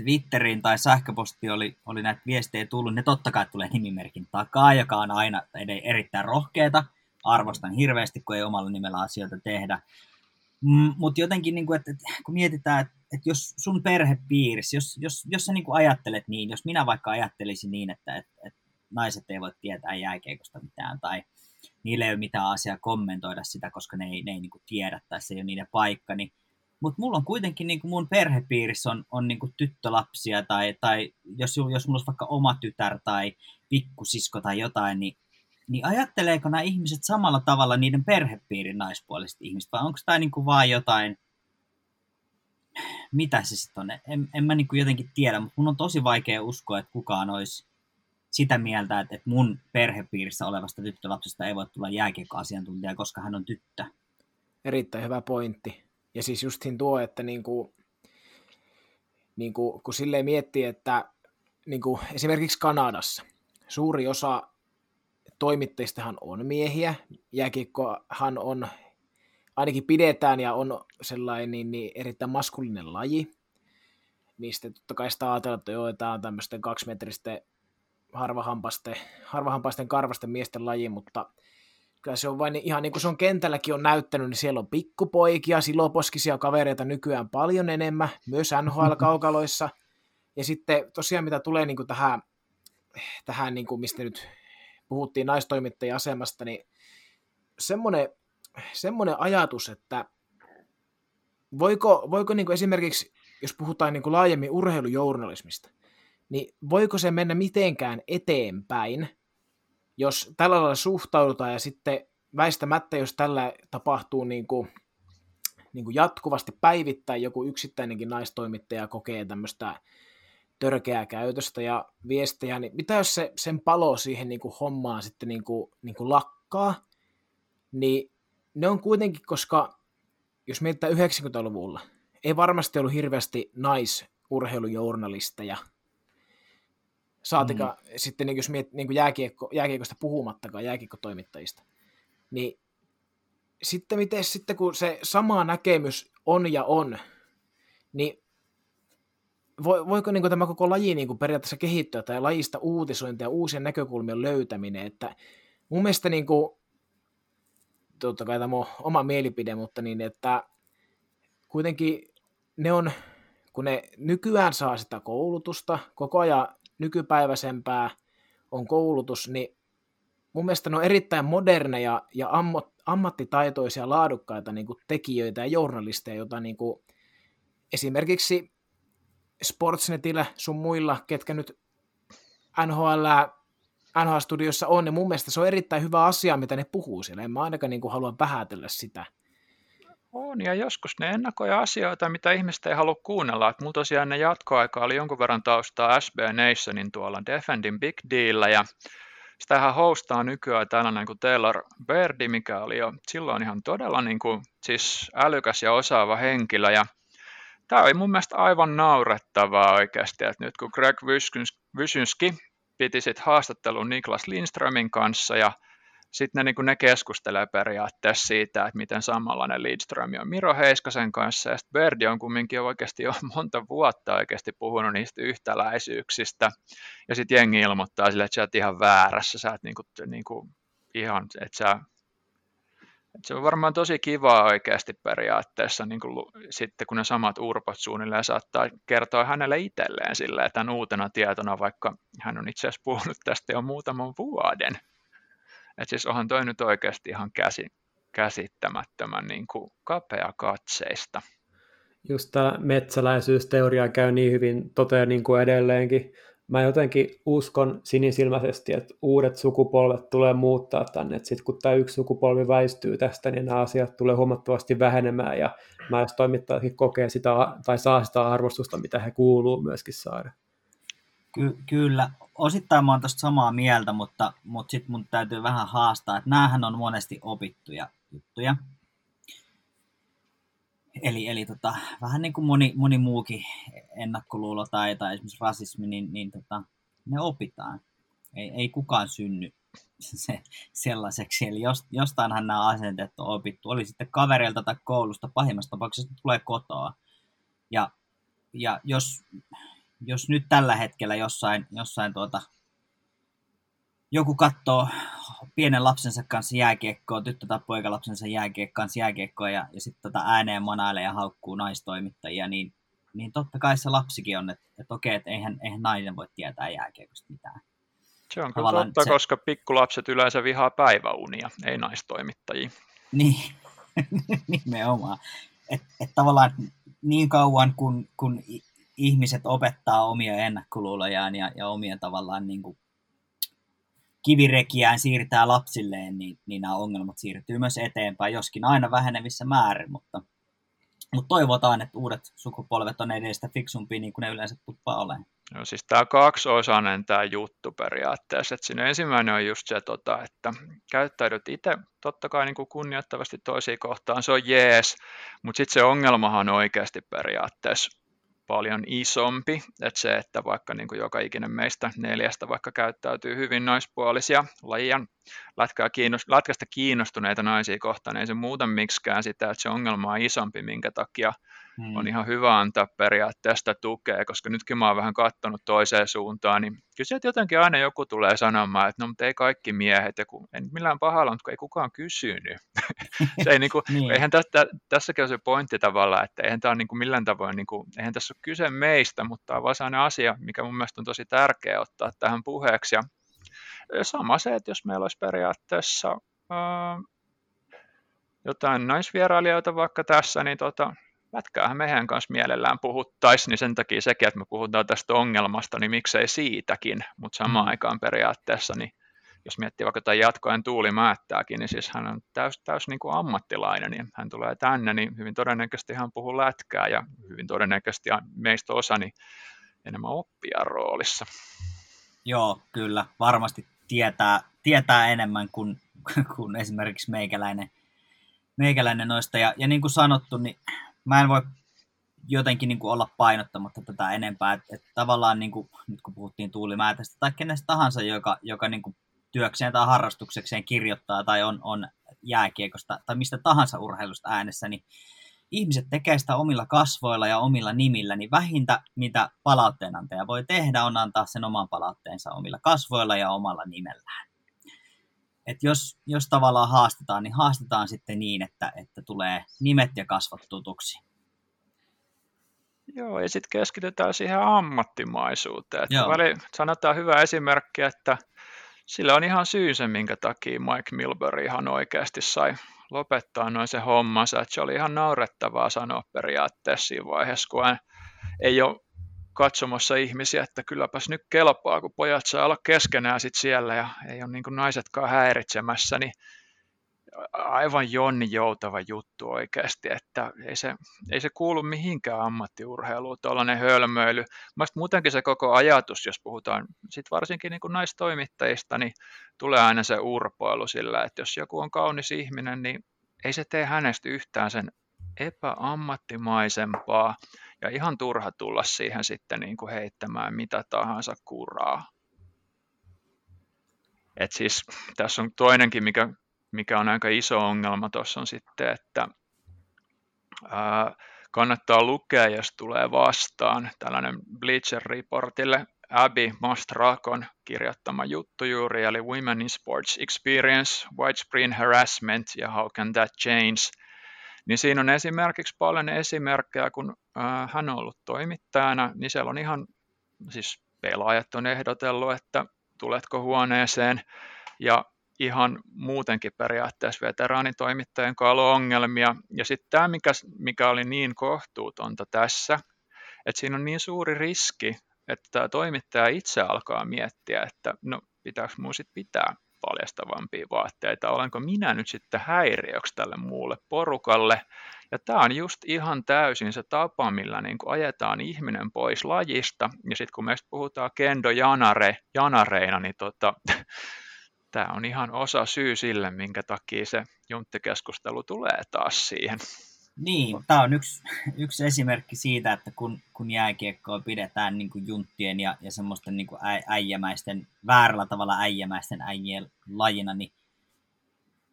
Twitteriin tai sähköposti oli, oli näitä viestejä tullut, ne totta kai tulee nimimerkin takaa, joka on aina erittäin rohkeeta. Arvostan hirveästi, kun ei omalla nimellä asioita tehdä. Mm, Mutta jotenkin, niin kuin, että, että kun mietitään, että, että jos sun perhepiirissä, jos, jos, jos sä niin kuin ajattelet niin, jos minä vaikka ajattelisin niin, että, että, että naiset ei voi tietää jääkeikosta mitään, tai niille ei ole mitään asiaa kommentoida sitä, koska ne ei, ne ei niin kuin tiedä, tai se ei ole niiden paikka, niin mutta mulla on kuitenkin niin mun perhepiirissä on, on niin tyttölapsia tai, tai jos, jos mulla olisi vaikka oma tytär tai pikkusisko tai jotain, niin, niin ajatteleeko nämä ihmiset samalla tavalla niiden perhepiirin naispuoliset ihmiset vai onko tämä niin vaan jotain, mitä se sitten on? En, en mä niin jotenkin tiedä, mutta mun on tosi vaikea uskoa, että kukaan olisi sitä mieltä, että, että mun perhepiirissä olevasta tyttölapsesta ei voi tulla jääkiekkoasiantuntija, koska hän on tyttö. Erittäin hyvä pointti. Ja siis justin tuo, että niin kuin, niin kuin, kun silleen miettii, että niin kuin esimerkiksi Kanadassa suuri osa toimittajistahan on miehiä, jääkiekkohan on, ainakin pidetään ja on sellainen niin, niin erittäin maskulinen laji, niin sitten totta kai sitä ajatellaan, että joo, tämä on tämmöisten kaksimetristen harvahampaisten, harvahampaisten karvasten miesten laji, mutta kyllä se on vain ihan niin kuin se on kentälläkin on näyttänyt, niin siellä on pikkupoikia, siloposkisia kavereita nykyään paljon enemmän, myös NHL-kaukaloissa. Ja sitten tosiaan mitä tulee niin kuin tähän, tähän niin kuin mistä nyt puhuttiin naistoimittajien asemasta, niin semmoinen, semmoinen ajatus, että voiko, voiko niin kuin esimerkiksi, jos puhutaan niin kuin laajemmin urheilujournalismista, niin voiko se mennä mitenkään eteenpäin, jos tällä lailla suhtaudutaan ja sitten väistämättä, jos tällä tapahtuu niin kuin, niin kuin jatkuvasti päivittäin joku yksittäinenkin naistoimittaja kokee tämmöistä törkeää käytöstä ja viestejä, niin mitä jos se, sen palo siihen niin kuin hommaan sitten niin kuin, niin kuin lakkaa, niin ne on kuitenkin, koska jos mietitään 90-luvulla, ei varmasti ollut hirveästi naisurheilujournalisteja, Saatika mm. sitten, niin jos miet, niin kuin jääkiekko, jääkiekosta puhumattakaan, jääkiekkotoimittajista. Niin sitten miten sitten, kun se sama näkemys on ja on, niin voiko niin kuin tämä koko laji niin kuin periaatteessa kehittyä tai lajista uutisointia ja uusien näkökulmien löytäminen, että mun mielestä niin kuin, totta kai tämä on oma mielipide, mutta niin, että kuitenkin ne on, kun ne nykyään saa sitä koulutusta, koko ajan nykypäiväisempää on koulutus, niin mun mielestä ne on erittäin moderneja ja ammattitaitoisia, laadukkaita niin kuin tekijöitä ja journalisteja, joita niin kuin esimerkiksi Sportsnetillä sun muilla, ketkä nyt NHL NHL-studiossa on, niin mun mielestä se on erittäin hyvä asia, mitä ne puhuu siellä. En mä ainakaan niin kuin halua vähätellä sitä. On, ja joskus ne ennakoi asioita, mitä ihmiset ei halua kuunnella. Mulla tosiaan ne jatkoaika oli jonkun verran taustaa SB Nationin tuolla Defending Big Deal, ja sitähän hostaa nykyään tällainen kuin Taylor Berdi, mikä oli jo silloin ihan todella niin kuin, siis älykäs ja osaava henkilö, ja tämä oli mun mielestä aivan naurettavaa oikeasti, että nyt kun Greg Wyszynski piti sitten haastattelun Niklas Lindströmin kanssa, ja sitten ne, niin ne keskustelee periaatteessa siitä, että miten samanlainen Lidström on Miro Heiskasen kanssa, ja sitten Berdi on kumminkin oikeasti jo monta vuotta oikeasti puhunut niistä yhtäläisyyksistä, ja sitten jengi ilmoittaa sille, että sä oot ihan väärässä, sä et niin kuin, niin kuin ihan, että sä et se on varmaan tosi kiva oikeasti periaatteessa, niin kuin, sitten kun ne samat urpot suunnilleen saattaa kertoa hänelle itselleen sille, tämän uutena tietona, vaikka hän on itse asiassa puhunut tästä jo muutaman vuoden. Että siis onhan toi nyt oikeasti ihan käsi, käsittämättömän niin kuin kapea katseista. Just tämä metsäläisyysteoria käy niin hyvin toteen niin kuin edelleenkin. Mä jotenkin uskon sinisilmäisesti, että uudet sukupolvet tulee muuttaa tänne. Sitten kun tämä yksi sukupolvi väistyy tästä, niin nämä asiat tulee huomattavasti vähenemään. Ja mä jos toimittajatkin kokee sitä, tai saa sitä arvostusta, mitä he kuuluu myöskin saada. Ky- kyllä, osittain mä oon tästä samaa mieltä, mutta, mutta sitten mun täytyy vähän haastaa, että näähän on monesti opittuja juttuja. Eli, eli tota, vähän niin kuin moni, moni muukin ennakkoluulo tai, tai esimerkiksi rasismi, niin, niin tota, ne opitaan. Ei, ei kukaan synny [laughs] se, sellaiseksi. Eli jos, jostainhan nämä asenteet on opittu. Oli sitten kaverilta tai koulusta, pahimmassa tapauksessa tulee kotoa. Ja, ja jos, jos nyt tällä hetkellä jossain, jossain tuota, joku katsoo pienen lapsensa kanssa jääkiekkoa, tyttö tai poikalapsensa jääkiekkoa kanssa jääkiekkoa ja, ja sitten tota ääneen manailee ja haukkuu naistoimittajia, niin, niin totta kai se lapsikin on, että, että okei, että eihän, eihän nainen voi tietää jääkiekosta mitään. Se on kyllä totta, se... koska pikkulapset yleensä vihaa päiväunia, ei naistoimittajia. Niin, [laughs] nimenomaan. Että et tavallaan niin kauan kun, kun ihmiset opettaa omia ennakkoluulojaan ja, ja omia tavallaan niin kuin kivirekiään siirtää lapsilleen, niin, niin nämä ongelmat siirtyy myös eteenpäin, joskin aina vähenevissä määrin, mutta, mutta toivotaan, että uudet sukupolvet on edestä fiksumpia niin kuin ne yleensä tuppaa olemaan. No siis tämä kaksiosainen tämä juttu periaatteessa, että siinä ensimmäinen on just se, tota, että käyttäydyt itse totta kai niin kuin kunnioittavasti toisiin kohtaan, se on jees, mutta sitten se ongelmahan on oikeasti periaatteessa paljon isompi, että se, että vaikka niin kuin joka ikinen meistä neljästä vaikka käyttäytyy hyvin naispuolisia lajia, lätkästä kiinnostuneita naisia kohtaan, ei se muuta miksikään sitä, että se ongelma on isompi, minkä takia hmm. on ihan hyvä antaa periaatteesta tukea, koska nytkin mä oon vähän katsonut toiseen suuntaan, niin kyllä sieltä jotenkin aina joku tulee sanomaan, että no mutta ei kaikki miehet, ja kun, en millään pahalla, mutta ei kukaan kysynyt. [laughs] se ei, niin kuin, [laughs] niin. Eihän tästä, tässäkin ole se pointti tavallaan, että eihän tämä ole niin kuin millään tavoin, niin kuin, eihän tässä ole kyse meistä, mutta tämä on vaan asia, mikä mun mielestä on tosi tärkeä ottaa tähän puheeksi, ja sama se, että jos meillä olisi periaatteessa ää, jotain naisvierailijoita vaikka tässä, niin tota, lätkäähän meidän kanssa mielellään puhuttaisiin, niin sen takia sekin, että me puhutaan tästä ongelmasta, niin miksei siitäkin, mutta samaan mm. aikaan periaatteessa, niin jos miettii vaikka tämän jatkoen Tuuli Määttääkin, niin siis hän on täys, täys niin kuin ammattilainen, niin hän tulee tänne, niin hyvin todennäköisesti hän puhuu lätkää, ja hyvin todennäköisesti meistä osa niin enemmän oppia roolissa. Joo, kyllä, varmasti tietää, tietää enemmän kuin, [laughs] kuin esimerkiksi meikäläinen, meikäläinen noista, ja, ja niin kuin sanottu, niin mä en voi jotenkin niin kuin olla painottamatta tätä enempää, että, että tavallaan niin kuin, nyt kun puhuttiin tuulimäätästä tai kenestä tahansa, joka, joka niin kuin työkseen tai harrastuksekseen kirjoittaa tai on, on jääkiekosta tai mistä tahansa urheilusta äänessä, niin ihmiset tekee sitä omilla kasvoilla ja omilla nimillä, niin vähintä mitä palautteenantaja voi tehdä on antaa sen oman palautteensa omilla kasvoilla ja omalla nimellään. Et jos, jos tavallaan haastetaan, niin haastetaan sitten niin, että, että tulee nimet ja kasvot tutuksi. Joo, ja sitten keskitytään siihen ammattimaisuuteen. Että väli, sanotaan hyvä esimerkki, että sillä on ihan syy se, minkä takia Mike Milbury ihan oikeasti sai lopettaa noin se hommansa. Että se oli ihan naurettavaa sanoa periaatteessa siinä vaiheessa, kun ei ole katsomassa ihmisiä, että kylläpäs nyt kelpaa, kun pojat saa olla keskenään sit siellä ja ei ole niin naisetkaan häiritsemässä, niin aivan jonni joutava juttu oikeasti, että ei se, ei se kuulu mihinkään ammattiurheiluun, tuollainen hölmöily. Mielestäni muutenkin se koko ajatus, jos puhutaan sit varsinkin niin naistoimittajista, niin tulee aina se urpoilu sillä, että jos joku on kaunis ihminen, niin ei se tee hänestä yhtään sen epäammattimaisempaa ja ihan turha tulla siihen sitten niin kuin heittämään mitä tahansa kuraa. Et siis, tässä on toinenkin, mikä mikä on aika iso ongelma tuossa on sitten, että ää, kannattaa lukea, jos tulee vastaan tällainen Bleacher Reportille. Abby Mastrakon kirjoittama juttu juuri, eli Women in Sports Experience, Widespread Harassment ja How Can That Change, niin siinä on esimerkiksi paljon esimerkkejä, kun hän on ollut toimittajana, niin siellä on ihan, siis pelaajat on ehdotellut, että tuletko huoneeseen, ja ihan muutenkin periaatteessa veteraanitoimittajien kanssa ongelmia. Ja sitten tämä, mikä, mikä oli niin kohtuutonta tässä, että siinä on niin suuri riski, että tämä toimittaja itse alkaa miettiä, että no pitääkö minun sitten pitää paljastavampia vaatteita, olenko minä nyt sitten häiriöksi tälle muulle porukalle. Ja tämä on just ihan täysin se tapa, millä niin kuin ajetaan ihminen pois lajista. Ja sitten kun meistä puhutaan kendo janare, janareina, niin tota, tämä on ihan osa syy sille, minkä takia se junttikeskustelu tulee taas siihen. Niin, tämä on yksi, [laughs] yksi esimerkki siitä, että kun, kun jääkiekkoa pidetään niin kuin junttien ja, ja semmoisten niin kuin äijämäisten, väärällä tavalla äijämäisten äijien lajina, niin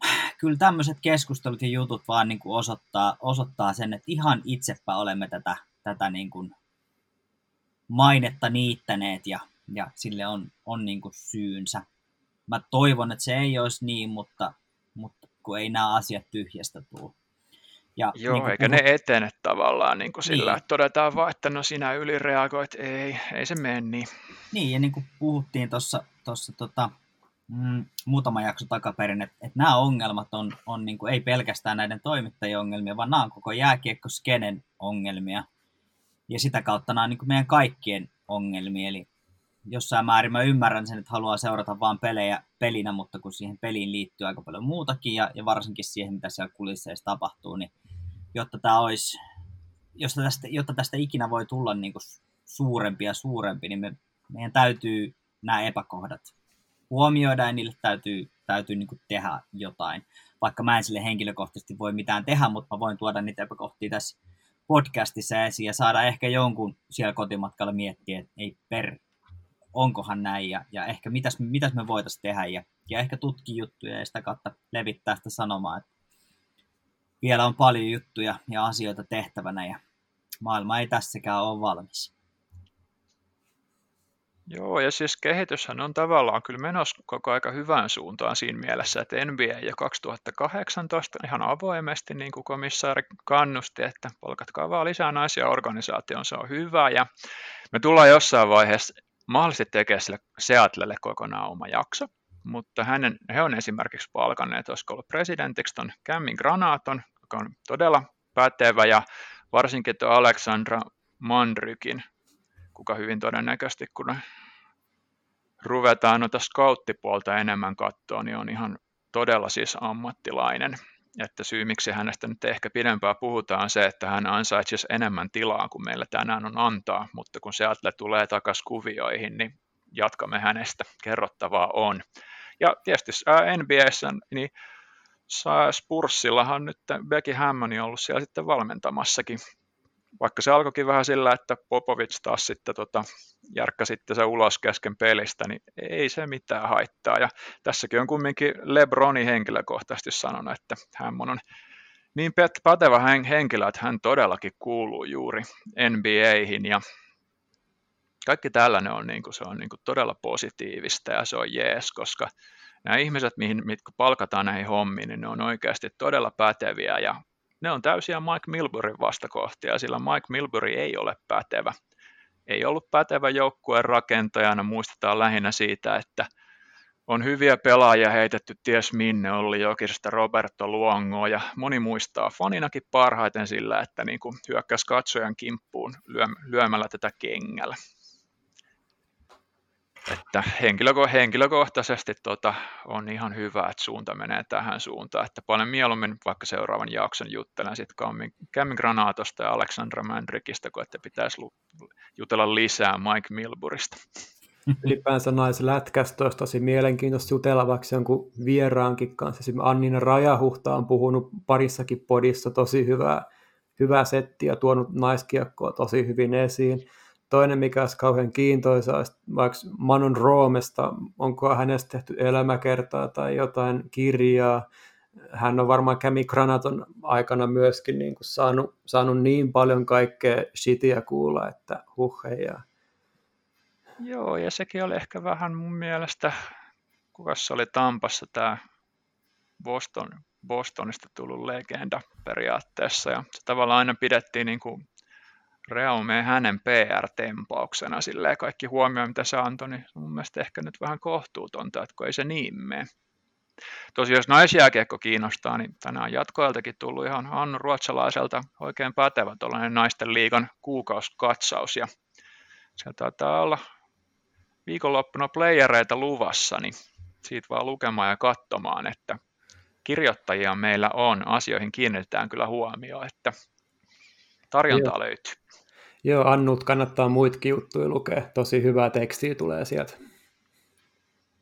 [sighs] kyllä tämmöiset keskustelut ja jutut vaan niin kuin osoittaa, osoittaa sen, että ihan itsepä olemme tätä, tätä niin kuin mainetta niittäneet ja, ja sille on, on niin kuin syynsä mä toivon, että se ei olisi niin, mutta, mutta kun ei nämä asiat tyhjästä tule. Ja Joo, niin eikä puhut... ne etene tavallaan niin kuin sillä, niin. että todetaan vaan, että no sinä ylireagoit, ei, ei se mene niin. Niin, ja niin kuin puhuttiin tuossa tota, mm, muutama jakso takaperin, että, että nämä ongelmat on, on niin kuin, ei pelkästään näiden toimittajien ongelmia, vaan nämä on koko jääkiekkoskenen ongelmia. Ja sitä kautta nämä on niin kuin meidän kaikkien ongelmia, eli jossain määrin mä ymmärrän sen, että haluaa seurata vain pelejä pelinä, mutta kun siihen peliin liittyy aika paljon muutakin ja, ja varsinkin siihen, mitä siellä kulisseissa tapahtuu, niin jotta tämä olisi, jotta tästä, jotta tästä ikinä voi tulla niin kuin suurempi ja suurempi, niin me, meidän täytyy nämä epäkohdat huomioida ja niille täytyy, täytyy niin kuin tehdä jotain. Vaikka mä en sille henkilökohtaisesti voi mitään tehdä, mutta mä voin tuoda niitä epäkohtia tässä podcastissa esiin ja saada ehkä jonkun siellä kotimatkalla miettiä, että ei per, onkohan näin ja, ja ehkä mitäs, mitäs me voitaisiin tehdä ja, ja ehkä tutki juttuja ja sitä kautta levittää sitä sanomaa, että vielä on paljon juttuja ja asioita tehtävänä ja maailma ei tässäkään ole valmis. Joo, ja siis kehityshän on tavallaan kyllä menossa koko aika hyvään suuntaan siinä mielessä, että NBA jo 2018 ihan avoimesti, niin kuin komissaari kannusti, että palkatkaa vaan lisää naisia organisaatioon, se on hyvä, ja me tullaan jossain vaiheessa mahdollisesti tekee sille Seatlelle kokonaan oma jakso, mutta hänen, he on esimerkiksi palkanneet, olisiko ollut presidentiksi tuon Cammin Granaton, joka on todella pätevä, ja varsinkin tuo Alexandra Mandrykin, kuka hyvin todennäköisesti, kun ruvetaan noita scouttipuolta enemmän katsoa, niin on ihan todella siis ammattilainen että syy miksi hänestä nyt ehkä pidempään puhutaan on se, että hän ansaitsisi enemmän tilaa kuin meillä tänään on antaa, mutta kun Seattle tulee takaisin kuvioihin, niin jatkamme hänestä, kerrottavaa on. Ja tietysti NBAssä, niin Spurssillahan nyt Becky Hammond on ollut siellä sitten valmentamassakin vaikka se alkoikin vähän sillä, että Popovic taas sitten tota, järkkä sitten se ulos kesken pelistä, niin ei se mitään haittaa. Ja tässäkin on kumminkin Lebroni henkilökohtaisesti sanonut, että hän on niin pätevä henkilö, että hän todellakin kuuluu juuri NBAihin ja kaikki tällainen on, niin kuin, se on niin kuin todella positiivista ja se on jees, koska nämä ihmiset, mihin, mitkä palkataan näihin hommiin, niin ne on oikeasti todella päteviä ja ne on täysiä Mike Milburyn vastakohtia, sillä Mike Milbury ei ole pätevä. Ei ollut pätevä joukkueen rakentajana, muistetaan lähinnä siitä, että on hyviä pelaajia heitetty ties minne, Olli Jokista, Roberto Luongoa ja moni muistaa faninakin parhaiten sillä, että niin kuin hyökkäsi katsojan kimppuun lyömällä tätä kengällä. Että henkilöko- henkilökohtaisesti tota, on ihan hyvä, että suunta menee tähän suuntaan. Että paljon mieluummin vaikka seuraavan jakson juttelen sitten Cammy Granatosta ja Alexandra Mandrikista, kun että pitäisi jutella lisää Mike Milburista. Ylipäänsä naislätkästä olisi tosi mielenkiintoista jutella vaikka jonkun vieraankin kanssa. Esimerkiksi Annina Rajahuhta on puhunut parissakin podissa tosi hyvää, hyvää settiä, tuonut naiskiekkoa tosi hyvin esiin. Toinen, mikä olisi kauhean kiintoisa, olisi vaikka Manon Roomesta, onko hänestä tehty elämäkertaa tai jotain kirjaa. Hän on varmaan Kämi Granaton aikana myöskin niin kuin saanut, saanut niin paljon kaikkea shitiä kuulla, että huh ja Joo, ja sekin oli ehkä vähän mun mielestä, kuka se oli Tampassa tämä Boston, Bostonista tullut legenda periaatteessa, ja se tavallaan aina pidettiin niin kuin Reaume hänen PR-tempauksena, silleen kaikki huomio, mitä se antoi, niin mun mielestä ehkä nyt vähän kohtuutonta, että kun ei se niin mene. Tosi jos naisjääkiekko kiinnostaa, niin tänään jatkoiltakin tullut ihan Hannu Ruotsalaiselta oikein pätevä tuollainen naisten liigan kuukausikatsaus, ja se taitaa olla viikonloppuna playereita luvassa, niin siitä vaan lukemaan ja katsomaan, että kirjoittajia meillä on, asioihin kiinnitetään kyllä huomioon, että tarjontaa Joo. löytyy. Joo, Annut kannattaa muitakin juttuja lukea. Tosi hyvää tekstiä tulee sieltä.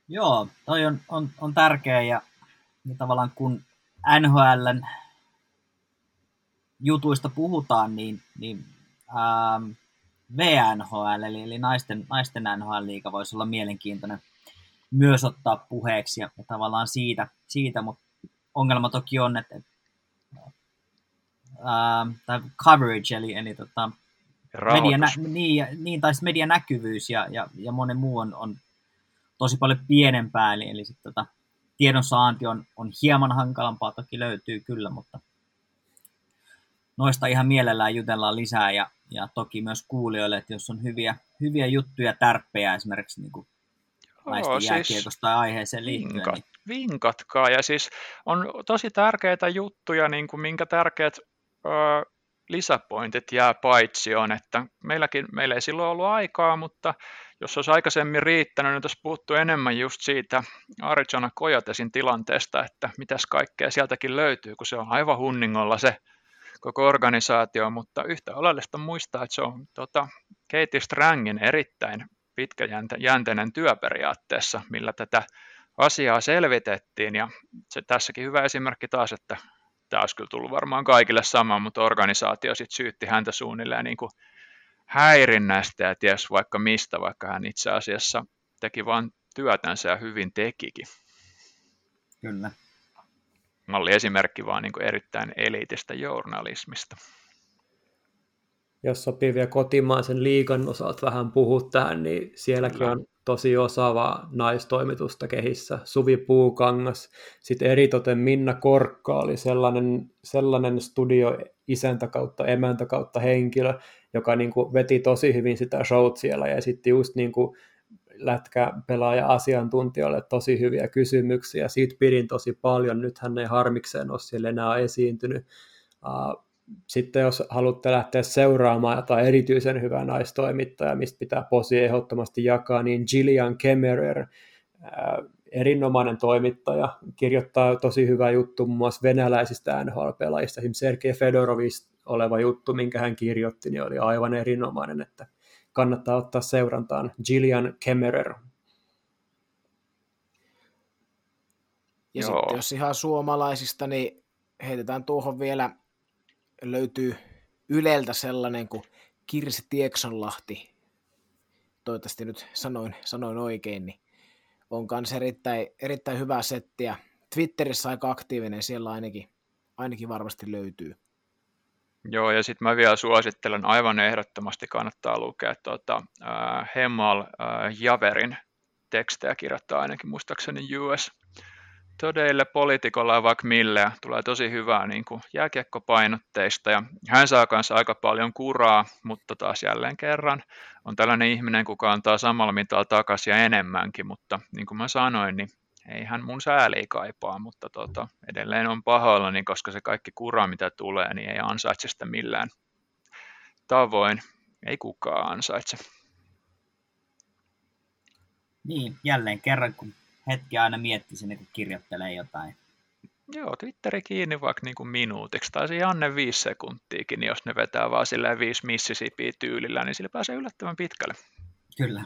Joo, toi on, on, on tärkeä ja, ja tavallaan kun NHLn jutuista puhutaan, niin, niin ähm, VNHL, eli, eli naisten, naisten NHL-liiga voisi olla mielenkiintoinen myös ottaa puheeksi ja, ja tavallaan siitä, siitä, mutta ongelma toki on, että, että ää, tai coverage, eli, eli tota, media, nä, niin, niin, tai median näkyvyys ja, ja, ja monen muu on, on tosi paljon pienempää, eli, eli sit, tota, tiedonsaanti on, on hieman hankalampaa, toki löytyy kyllä, mutta noista ihan mielellään jutellaan lisää ja, ja toki myös kuulijoille, että jos on hyviä, hyviä juttuja, tärppejä esimerkiksi niin kuin naisten Joo, siis tai aiheeseen liittyen. Vinkat, niin... Vinkatkaa, ja siis on tosi tärkeitä juttuja, niin kuin minkä tärkeät ö, lisäpointit jää paitsi on, että meilläkin, meillä ei silloin ollut aikaa, mutta jos olisi aikaisemmin riittänyt, niin olisi puhuttu enemmän just siitä Arizona Coyotesin tilanteesta, että mitäs kaikkea sieltäkin löytyy, kun se on aivan hunningolla se koko organisaatio, mutta yhtä oleellista muistaa, että se on tota, Katie Strangin erittäin pitkäjänteinen työ periaatteessa, millä tätä asiaa selvitettiin, ja se tässäkin hyvä esimerkki taas, että tämä olisi kyllä tullut varmaan kaikille sama, mutta organisaatio sitten syytti häntä suunnilleen niin kuin häirinnästä ja ties vaikka mistä, vaikka hän itse asiassa teki vain työtänsä ja hyvin tekikin. Kyllä malliesimerkki vaan niin kuin erittäin eliitistä journalismista. Jos sopii vielä kotimaisen liikan osalta vähän puhua tähän, niin sielläkin Kyllä. on tosi osaava naistoimitusta kehissä. Suvi Puukangas, sitten eritoten Minna Korkka oli sellainen, sellainen studio isäntä kautta, emäntä kautta henkilö, joka niin kuin veti tosi hyvin sitä showt siellä ja sitten just niin kuin lätkäpelaaja asiantuntijoille tosi hyviä kysymyksiä. Siitä pidin tosi paljon. Nyt hän ei harmikseen ole siellä enää esiintynyt. Sitten jos haluatte lähteä seuraamaan jotain erityisen hyvää naistoimittajaa, mistä pitää posi ehdottomasti jakaa, niin Gillian Kemmerer, erinomainen toimittaja, kirjoittaa tosi hyvää juttu muun muassa venäläisistä NHL-pelaajista. Esimerkiksi Sergei Fedorovista oleva juttu, minkä hän kirjoitti, niin oli aivan erinomainen, että kannattaa ottaa seurantaan Gillian Kemmerer. Ja sitten jos ihan suomalaisista, niin heitetään tuohon vielä, löytyy Yleltä sellainen kuin Kirsi Tieksonlahti, toivottavasti nyt sanoin, sanoin oikein, niin on myös erittäin, erittäin hyvää settiä. Twitterissä aika aktiivinen, siellä ainakin, ainakin varmasti löytyy. Joo, ja sitten mä vielä suosittelen, aivan ehdottomasti kannattaa lukea tuota, äh, Hemal äh, Javerin tekstejä kirjoittaa ainakin muistaakseni US, todeille poliitikolla ja vaikka mille, tulee tosi hyvää niin kuin jääkiekkopainotteista ja hän saa kanssa aika paljon kuraa, mutta taas jälleen kerran on tällainen ihminen, kuka antaa samalla mitalla takaisin ja enemmänkin, mutta niin kuin mä sanoin, niin ei hän mun sääli kaipaa, mutta tota, edelleen on pahoillani, koska se kaikki kura, mitä tulee, niin ei ansaitse sitä millään tavoin. Ei kukaan ansaitse. Niin, jälleen kerran, kun hetki aina miettisin, kun kirjoittelee jotain. Joo, Twitteri kiinni vaikka niin kuin minuutiksi, tai Janne viisi sekuntiikin, niin jos ne vetää vaan silleen viisi Mississippi tyylillä, niin sillä pääsee yllättävän pitkälle. Kyllä.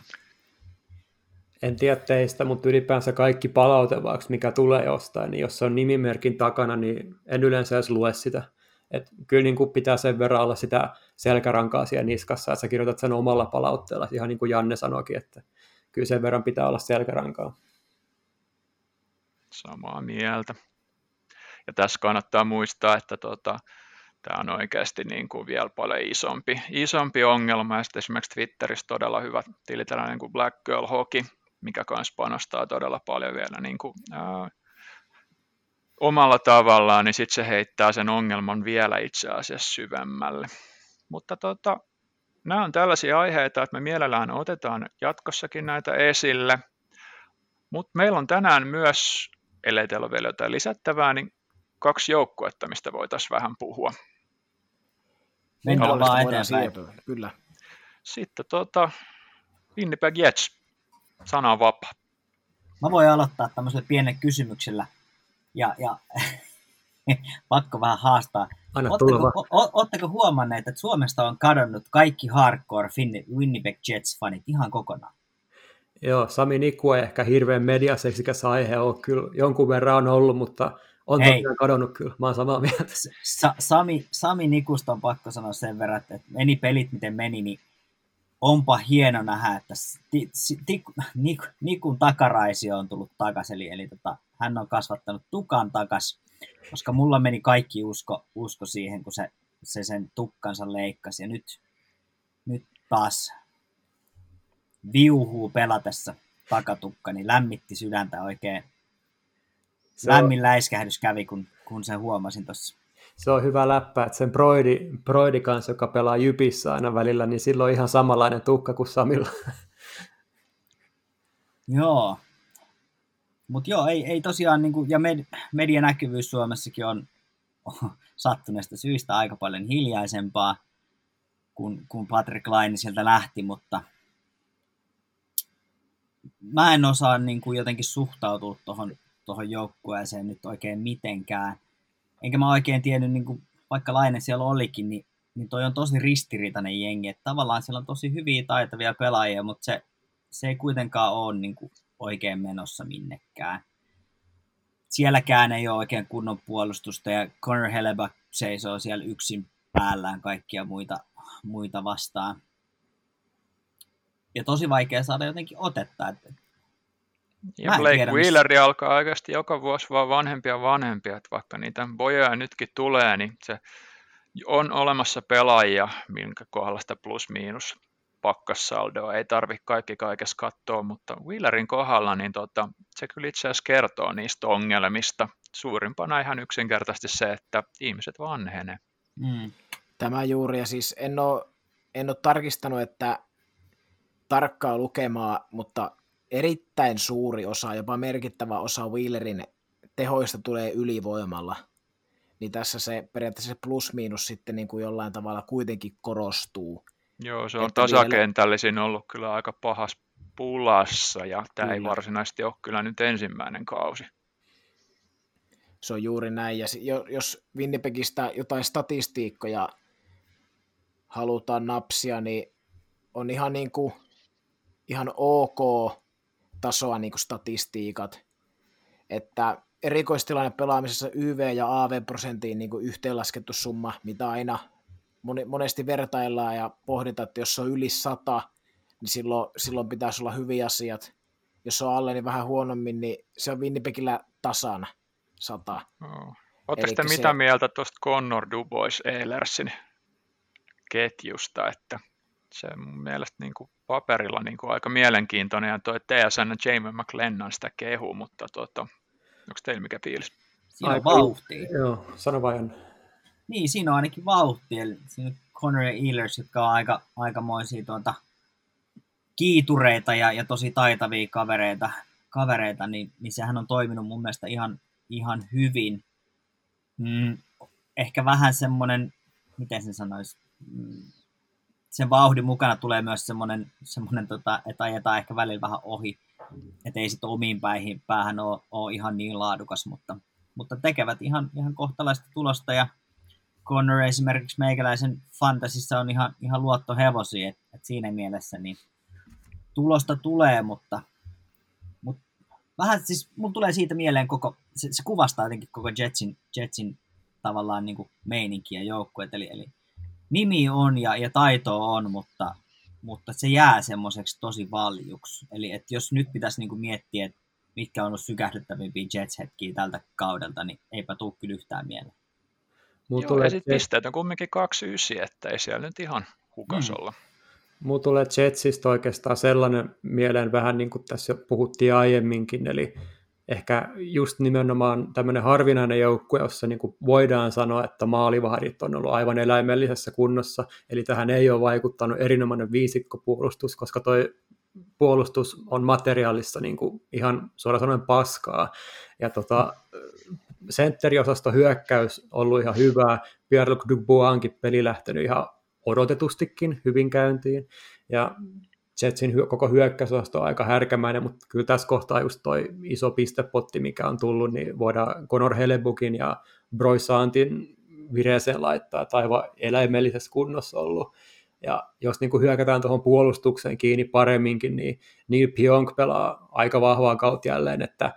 En tiedä teistä, mutta ylipäänsä kaikki palautevaksi, mikä tulee jostain, niin jos se on nimimerkin takana, niin en yleensä edes lue sitä. Et kyllä niin kuin pitää sen verran olla sitä selkärankaa siellä niskassa, että sä kirjoitat sen omalla palautteella, ihan niin kuin Janne sanoikin, että kyllä sen verran pitää olla selkärankaa. Samaa mieltä. Ja tässä kannattaa muistaa, että tota, tämä on oikeasti niin kuin vielä paljon isompi, isompi ongelma. Ja sitten esimerkiksi Twitterissä todella hyvä tili, niin kuin Black Girl Hockey, mikä myös panostaa todella paljon vielä niin kuin, ää, omalla tavallaan, niin sitten se heittää sen ongelman vielä itse asiassa syvemmälle. Mutta tota, nämä on tällaisia aiheita, että me mielellään otetaan jatkossakin näitä esille. Mutta meillä on tänään myös, ellei teillä ole vielä jotain lisättävää, niin kaksi joukkuetta, mistä voitaisiin vähän puhua. Mennään vaan eteenpäin. Kyllä. Sitten tota, Winnipeg Jets, sana on vapaa. Mä voin aloittaa tämmöisellä pienen kysymyksellä. Ja, ja [laughs] pakko vähän haastaa. Oletteko huomanneet, että Suomesta on kadonnut kaikki hardcore Winnipeg Jets-fanit ihan kokonaan? Joo, Sami Niku ei ehkä hirveän mediaseksikäs aihe ole kyllä jonkun verran on ollut, mutta on Hei. tosiaan kadonnut kyllä, mä oon samaa mieltä. Sa- Sami, Sami Nikusta on pakko sanoa sen verran, että meni pelit miten meni, niin onpa hieno nähdä, että ti, ti, Nik, Nikun takaraisio on tullut takaisin, eli, eli tota, hän on kasvattanut tukan takas, koska mulla meni kaikki usko, usko siihen, kun se, se sen tukkansa leikkasi, ja nyt, nyt taas viuhuu pelatessa takatukka, niin lämmitti sydäntä oikein. Se Lämmin on... läiskähdys kävi, kun, kun sen huomasin tuossa. Se on hyvä läppä, että sen Broidi, Broidi kanssa, joka pelaa Jypissä aina välillä, niin silloin on ihan samanlainen tukka kuin Samilla. [laughs] Joo. Mutta joo, ei, ei tosiaan, niin kuin, ja med, medianäkyvyys Suomessakin on, on [laughs] sattuneesta syystä aika paljon hiljaisempaa, kun, kun Patrick Laine sieltä lähti, mutta – mä en osaa niin kuin jotenkin suhtautua tuohon tohon joukkueeseen nyt oikein mitenkään. Enkä mä oikein tiennyt, niin kuin, vaikka Laine siellä olikin, niin, niin toi on tosi ristiriitainen jengi. Että tavallaan siellä on tosi hyviä taitavia pelaajia, mutta se, se ei kuitenkaan ole niin kuin, oikein menossa minnekään. Sielläkään ei ole oikein kunnon puolustusta ja Connor Hellebuck seisoo siellä yksin päällään kaikkia muita, muita vastaan ja tosi vaikea saada jotenkin otetta. Että ja Blake tiedä, Wheeleri missä... alkaa oikeasti joka vuosi vaan vanhempia vanhempia, että vaikka niitä bojoja nytkin tulee, niin se on olemassa pelaajia, minkä kohdalla sitä plus-miinus pakkassaldoa ei tarvitse kaikki kaikessa katsoa, mutta Wheelerin kohdalla niin tota, se kyllä itse asiassa kertoo niistä ongelmista. Suurimpana ihan yksinkertaisesti se, että ihmiset vanhenee. Mm. Tämä juuri, ja siis en ole, en ole tarkistanut, että tarkkaa lukemaa, mutta erittäin suuri osa, jopa merkittävä osa Wheelerin tehoista tulee ylivoimalla. Niin tässä se periaatteessa se plus-miinus sitten niin kuin jollain tavalla kuitenkin korostuu. Joo, se on tasakentällisin vielä... ollut kyllä aika pahas pulassa, ja tämä kyllä. ei varsinaisesti ole kyllä nyt ensimmäinen kausi. Se on juuri näin, ja jos Winnipegistä jotain statistiikkoja halutaan napsia, niin on ihan niin kuin ihan ok tasoa niin kuin statistiikat, että erikoistilanne pelaamisessa YV- ja AV-prosentiin niin kuin yhteenlaskettu summa, mitä aina monesti vertaillaan ja pohditaan, että jos se on yli 100, niin silloin, silloin pitäisi olla hyviä asiat. Jos se on alle, niin vähän huonommin, niin se on Winnipegillä tasana 100. Oh. Oletteko te mitä se... mieltä tuosta Connor Dubois Eilersin ketjusta, että se mun mielestä niin kuin paperilla niin kuin aika mielenkiintoinen ja toi TSN Jamie McLennan sitä kehu, mutta tota, Onko teillä mikä fiilis? Siinä on vauhtia. Joo, sano vain. Niin, siinä on ainakin vauhtia. Eli siinä on Connor ja Ehlers, jotka on aika, aikamoisia tuota, kiitureita ja, ja tosi taitavia kavereita, kavereita niin, niin sehän on toiminut mun mielestä ihan, ihan hyvin. Mm, ehkä vähän semmoinen, miten sen sanoisi, mm, sen vauhdin mukana tulee myös semmoinen, semmoinen tota, että ajetaan ehkä välillä vähän ohi, että ei sitten omiin päihin, päähän ole, ole ihan niin laadukas, mutta, mutta tekevät ihan, ihan kohtalaista tulosta. Ja Connor esimerkiksi meikäläisen fantasissa on ihan, ihan luottohevosia, että et siinä mielessä niin tulosta tulee, mutta, mutta vähän siis mulla tulee siitä mieleen koko, se, se kuvastaa jotenkin koko Jetsin, Jetsin tavallaan niin kuin meininki ja joukkueet, eli, eli nimi on ja, ja taito on, mutta, mutta se jää semmoiseksi tosi valjuksi. Eli että jos nyt pitäisi niin kuin miettiä, että mitkä on ollut sykähdyttävimpiä Jets-hetkiä tältä kaudelta, niin eipä tule kyllä yhtään mieleen. Joo, tulee ja sitten pisteet on kumminkin 2-9, että ei siellä nyt ihan hukas mm. olla. Mulla tulee Jetsistä oikeastaan sellainen mieleen vähän niin kuin tässä jo puhuttiin aiemminkin, eli ehkä just nimenomaan tämmöinen harvinainen joukkue, jossa niin kuin voidaan sanoa, että maalivahdit on ollut aivan eläimellisessä kunnossa, eli tähän ei ole vaikuttanut erinomainen viisikkopuolustus, koska toi puolustus on materiaalissa niin kuin ihan suoraan sanoen paskaa, ja tota, sentteriosasto hyökkäys ollut ihan hyvää, Pierre-Luc Dubois'ankin peli lähtenyt ihan odotetustikin hyvin käyntiin, ja Jetsin koko hyökkäysosasto on aika härkämäinen, mutta kyllä tässä kohtaa just toi iso pistepotti, mikä on tullut, niin voidaan Conor Helebukin ja Broisantin vireeseen laittaa, tai aivan eläimellisessä kunnossa ollut. Ja jos niin kuin hyökätään tuohon puolustukseen kiinni paremminkin, niin Neil Pionk pelaa aika vahvaa kautta jälleen, että äh,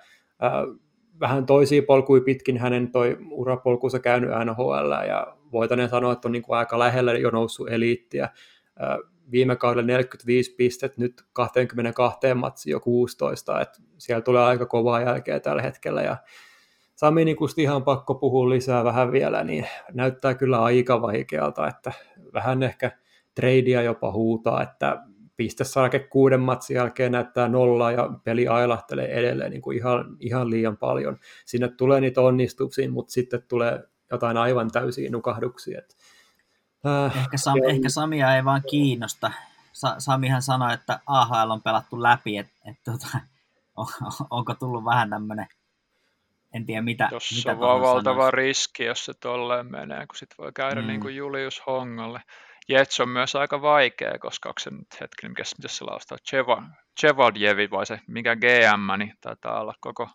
vähän toisia polkuja pitkin hänen toi urapolkuunsa käynyt NHL, ja voitaneen sanoa, että on niin kuin aika lähellä jo noussut eliittiä. Äh, viime kaudella 45 pistettä, nyt 22 matsi jo 16, että siellä tulee aika kovaa jälkeä tällä hetkellä ja Sami niin ihan pakko puhua lisää vähän vielä, niin näyttää kyllä aika vaikealta, että vähän ehkä treidiä jopa huutaa, että pistesarke kuuden matsin jälkeen näyttää nolla ja peli ailahtelee edelleen niin kuin ihan, ihan liian paljon. Sinne tulee niitä onnistuksia, mutta sitten tulee jotain aivan täysiä nukahduksia. Että Äh, ehkä, Sam, ehkä Samia ei vaan kiinnosta. Sa, Samihan sanoi, että AHL on pelattu läpi, että et, tota, [laughs] on, onko tullut vähän tämmöinen, en tiedä mitä. Tuossa mitä on vaan valtava sanoisi. riski, jos se tolleen menee, kun sitten voi käydä mm. niin kuin Julius Hongalle. Jets on myös aika vaikea, koska onko se nyt hetki, mikä, mitä se laustaa, Chevaldjevi vai se, mikä GM, niin taitaa olla koko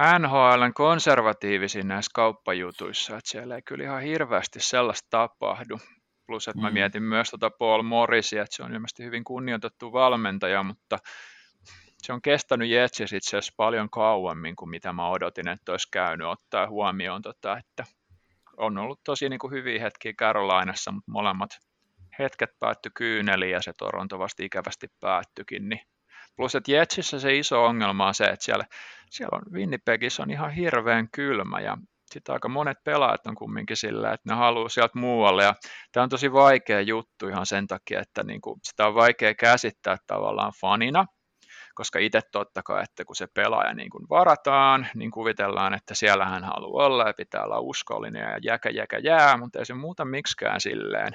NHLn konservatiivisin näissä kauppajutuissa, että siellä ei kyllä ihan hirveästi sellaista tapahdu. Plus, että mä mm. mietin myös tuota Paul Morrisia, että se on ilmeisesti hyvin kunnioitettu valmentaja, mutta se on kestänyt Jetsis itse asiassa paljon kauemmin kuin mitä mä odotin, että olisi käynyt ottaa huomioon, tota, että on ollut tosi niin kuin hyviä hetkiä Carolinassa, mutta molemmat hetket päättyi kyyneliin ja se Toronto vasta ikävästi päättyikin, niin Plus, että Jetsissä se iso ongelma on se, että siellä, siellä on Winnipegissä on ihan hirveän kylmä ja sitten aika monet pelaajat on kumminkin sillä, että ne haluaa sieltä muualle. Ja tämä on tosi vaikea juttu ihan sen takia, että niin kuin sitä on vaikea käsittää tavallaan fanina, koska itse totta kai, että kun se pelaaja niin kuin varataan, niin kuvitellaan, että siellä hän haluaa olla ja pitää olla uskollinen ja jäkä jäkä jää, mutta ei se muuta miksikään silleen.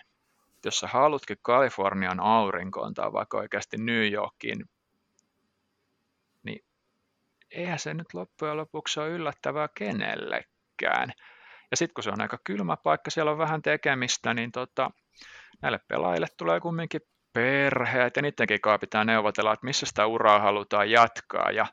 Jos sä halutkin Kalifornian aurinkoon tai vaikka oikeasti New Yorkiin eihän se nyt loppujen lopuksi ole yllättävää kenellekään. Ja sitten kun se on aika kylmä paikka, siellä on vähän tekemistä, niin tota, näille pelaajille tulee kumminkin perheet ja niidenkin kanssa pitää neuvotella, että missä sitä uraa halutaan jatkaa. Ja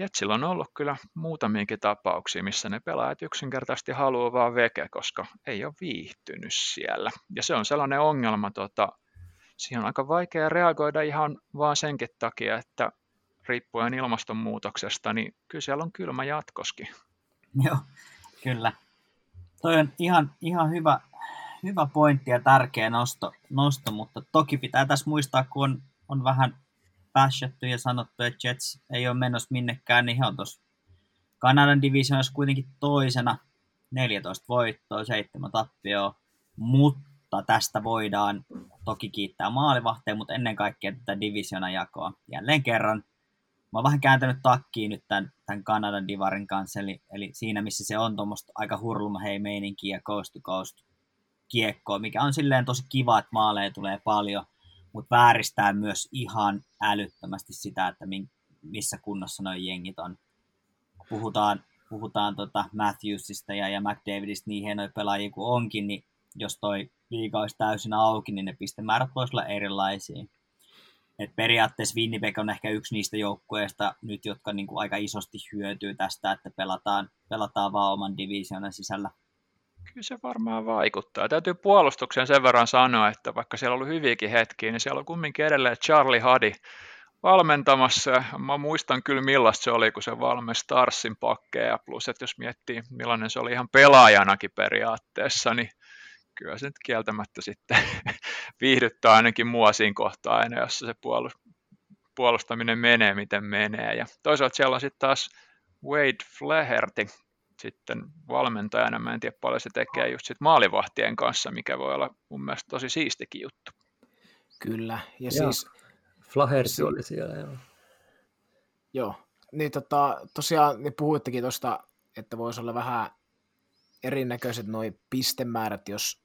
Jetsillä on ollut kyllä muutamiakin tapauksia, missä ne pelaajat yksinkertaisesti haluaa vaan veke, koska ei ole viihtynyt siellä. Ja se on sellainen ongelma, tota, siihen on aika vaikea reagoida ihan vaan senkin takia, että riippuen ilmastonmuutoksesta, niin kyllä siellä on kylmä jatkoskin. Joo, kyllä. Toi on ihan, ihan hyvä, hyvä pointti ja tärkeä nosto, nosto, mutta toki pitää tässä muistaa, kun on, on vähän pääshetty ja sanottu, että Jets ei ole menossa minnekään, niin he on tuossa Kanadan divisioonassa kuitenkin toisena 14 voittoa, 7 tappioa, mutta tästä voidaan toki kiittää maalivahteja, mutta ennen kaikkea tätä divisiona jakoa. Jälleen kerran mä oon vähän kääntänyt takkiin nyt tämän, tämän Kanadan divarin kanssa, eli, eli siinä missä se on tuommoista aika hurluma hei meininkiä ja coast to coast kiekkoa, mikä on silleen tosi kiva, että maaleja tulee paljon, mutta vääristää myös ihan älyttömästi sitä, että missä kunnossa noin jengit on. Puhutaan, puhutaan tota Matthewsista ja, ja McDavidista, niin hienoja pelaajia kuin onkin, niin jos toi liiga olisi täysin auki, niin ne pistemäärät voisivat olla erilaisia. Et periaatteessa Winnipeg on ehkä yksi niistä joukkueista nyt, jotka niin kuin aika isosti hyötyy tästä, että pelataan, pelataan vaan oman divisioonan sisällä. Kyllä se varmaan vaikuttaa. Täytyy puolustukseen sen verran sanoa, että vaikka siellä on ollut hyviäkin hetkiä, niin siellä on kumminkin edelleen Charlie Hadi valmentamassa. Mä muistan kyllä millaista se oli, kun se valmenti Starsin pakkeja. Plus, että jos miettii millainen se oli ihan pelaajanakin periaatteessa, niin kyllä se nyt kieltämättä sitten [laughs] viihdyttää ainakin mua siinä kohtaa aina, jossa se puolustaminen menee, miten menee. Ja toisaalta siellä on sitten taas Wade Flaherty sitten valmentajana. Mä en tiedä paljon se tekee just sit maalivahtien kanssa, mikä voi olla mun mielestä tosi siistikin juttu. Kyllä, ja, ja siis... Flaherty oli siellä, joo. Joo, niin tota, tosiaan niin puhuittekin tuosta, että voisi olla vähän erinäköiset noin pistemäärät, jos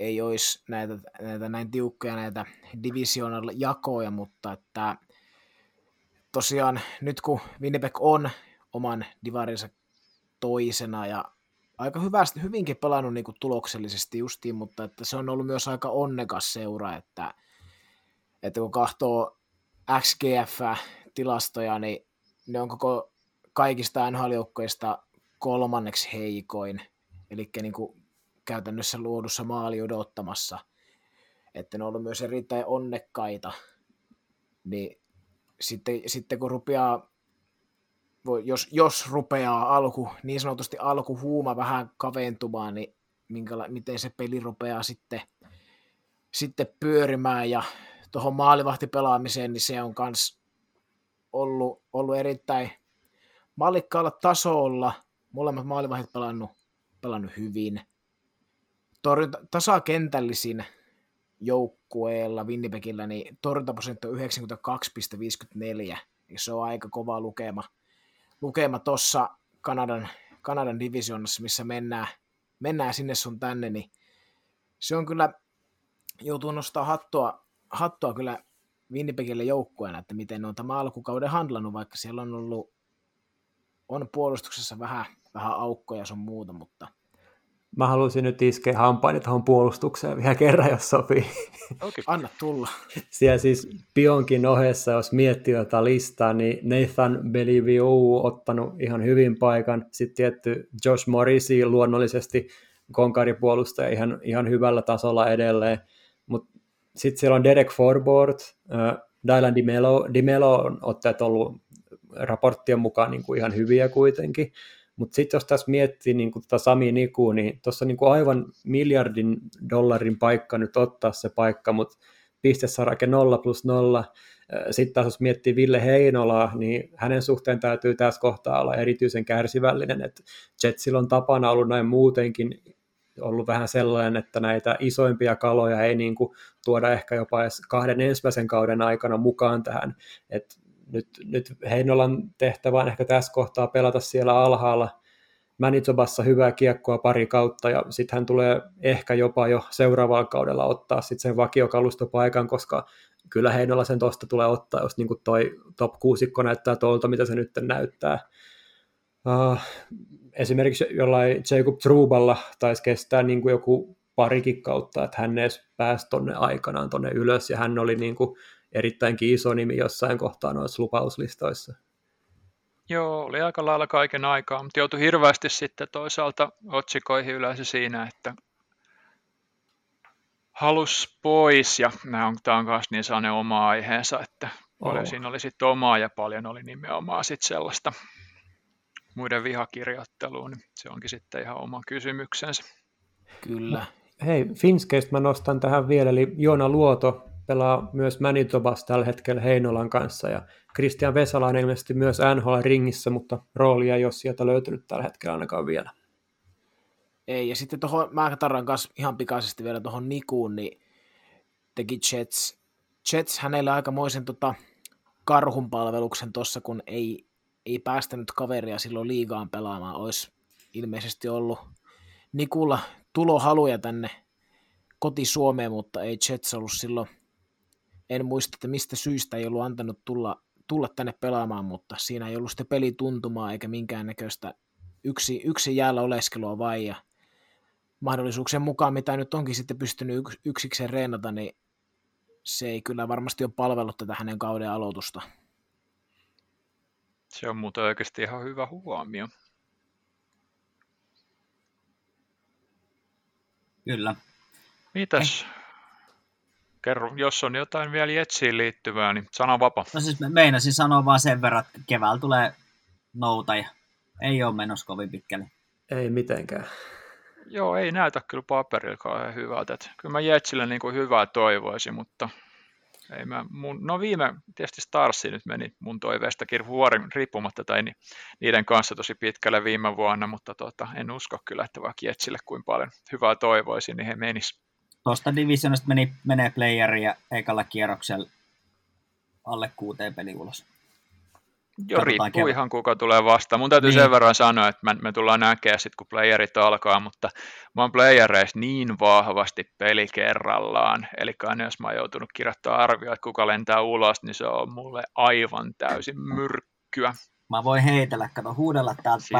ei olisi näitä, näitä näin tiukkoja näitä divisional jakoja, mutta että tosiaan nyt kun Winnipeg on oman divarinsa toisena ja aika hyvästi, hyvinkin pelannut niin tuloksellisesti justiin, mutta että se on ollut myös aika onnekas seura, että, että kun katsoo XGF-tilastoja, niin ne on koko kaikista nhl kolmanneksi heikoin, eli niin kuin käytännössä luodussa maali odottamassa, että ne on ollut myös erittäin onnekkaita, niin sitten, sitten kun rupeaa, jos, jos rupeaa alku, niin sanotusti alkuhuuma vähän kaventumaan, niin minkäla, miten se peli rupeaa sitten, sitten pyörimään ja tuohon maalivahtipelaamiseen, niin se on myös ollut, ollut erittäin mallikkaalla tasolla. Molemmat maalivahdit pelannut, pelannut hyvin torjunta, tasakentällisin joukkueella Winnipegillä, niin torjuntaprosentti on 92,54, se on aika kova lukema. Lukema tuossa Kanadan, Kanadan divisionassa, missä mennään, mennään sinne sun tänne, niin se on kyllä, joutuu nostaa hattua, hattua kyllä Winnipegille joukkueena, että miten ne on tämä alkukauden handlannut, vaikka siellä on ollut on puolustuksessa vähän, vähän aukkoja sun muuta, mutta – Mä haluaisin nyt iskeä hampaani tuohon puolustukseen vielä kerran, jos sopii. Okay. Anna tulla. Siellä siis Pionkin ohessa, jos miettii tätä listaa, niin Nathan Beliviou ottanut ihan hyvin paikan. Sitten tietty Josh Morrisi luonnollisesti konkaripuolustaja ihan, ihan hyvällä tasolla edelleen. Mutta sitten siellä on Derek Forbort, äh, Dylan DiMelo, DiMelo on ottajat ollut raporttien mukaan niin kuin ihan hyviä kuitenkin. Mutta sitten jos tässä miettii niin kuin Sami Niku, niin tuossa niin aivan miljardin dollarin paikka nyt ottaa se paikka, mutta pistesarake 0 plus 0. Sitten taas jos miettii Ville Heinolaa, niin hänen suhteen täytyy tässä kohtaa olla erityisen kärsivällinen, että Jetsillä on tapana ollut näin muutenkin ollut vähän sellainen, että näitä isoimpia kaloja ei niin kuin tuoda ehkä jopa edes kahden ensimmäisen kauden aikana mukaan tähän, että nyt, nyt Heinolan tehtävä on ehkä tässä kohtaa pelata siellä alhaalla Manitobassa hyvää kiekkoa pari kautta ja sitten hän tulee ehkä jopa jo seuraavalla kaudella ottaa sitten sen vakiokalustopaikan, koska kyllä Heinola sen tuosta tulee ottaa, jos niin kuin toi top 6 näyttää tuolta, mitä se nyt näyttää. Uh, esimerkiksi jollain Jacob Truballa taisi kestää niin kuin joku parikin kautta, että hän edes pääsi tonne aikanaan tonne ylös, ja hän oli niin kuin erittäinkin iso nimi jossain kohtaa noissa lupauslistoissa. Joo, oli aika lailla kaiken aikaa, mutta joutui hirveästi sitten toisaalta otsikoihin yleensä siinä, että halus pois, ja nämä on, tämä on myös niin sellainen oma aiheensa, että paljon oh. siinä oli sitten omaa ja paljon oli nimenomaan sitten sellaista muiden vihakirjoittelua, niin se onkin sitten ihan oma kysymyksensä. Kyllä. Hei, Finskeistä mä nostan tähän vielä, eli Joona Luoto pelaa myös Manitobas tällä hetkellä Heinolan kanssa ja Christian Vesala on ilmeisesti myös NHL-ringissä, mutta roolia ei ole sieltä löytynyt tällä hetkellä ainakaan vielä. Ei, ja sitten tuohon, mä tarran kanssa ihan pikaisesti vielä tuohon Nikuun, niin teki Jets, Jets hänelle aikamoisen tota, karhun palveluksen tuossa, kun ei, ei päästänyt kaveria silloin liigaan pelaamaan. Olisi ilmeisesti ollut Nikulla tulohaluja tänne koti Suomeen, mutta ei Jets ollut silloin, en muista, että mistä syystä ei ollut antanut tulla, tulla tänne pelaamaan, mutta siinä ei ollut sitten pelituntumaa eikä minkäännäköistä yksi, yksi jäällä oleskelua vai ja mahdollisuuksien mukaan, mitä nyt onkin sitten pystynyt yks, yksikseen reenata, niin se ei kyllä varmasti ole palvellut tätä hänen kauden aloitusta. Se on muuten oikeasti ihan hyvä huomio. Kyllä. Mitäs? Eh. Kerro, jos on jotain vielä Jetsiin liittyvää, niin sano vapa. No siis meinasin sanoa vaan sen verran, että keväällä tulee nouta ja ei ole menossa kovin pitkälle. Ei mitenkään. Joo, ei näytä kyllä paperilla kauhean hyvältä. Että kyllä mä Jetsille niin kuin hyvää toivoisin, mutta ei mä, mun, no viime, tietysti Starsi nyt meni mun toiveistakin vuori riippumatta tai niiden kanssa tosi pitkälle viime vuonna, mutta tota, en usko kyllä, että vaikka Jetsille kuin paljon hyvää toivoisin, niin he menis. Tuosta divisionista meni, menee playeria ekalla kierroksella alle kuuteen peli ulos. Joo, riippuu ihan kuka tulee vastaan. Mun täytyy niin. sen verran sanoa, että me, me tullaan näkemään sitten, kun playerit alkaa, mutta mä oon playereissa niin vahvasti peli kerrallaan. Eli aina jos mä oon joutunut kirjoittamaan arvioa, että kuka lentää ulos, niin se on mulle aivan täysin myrkkyä. Mä voin heitellä, kato, huudella täältä Sitä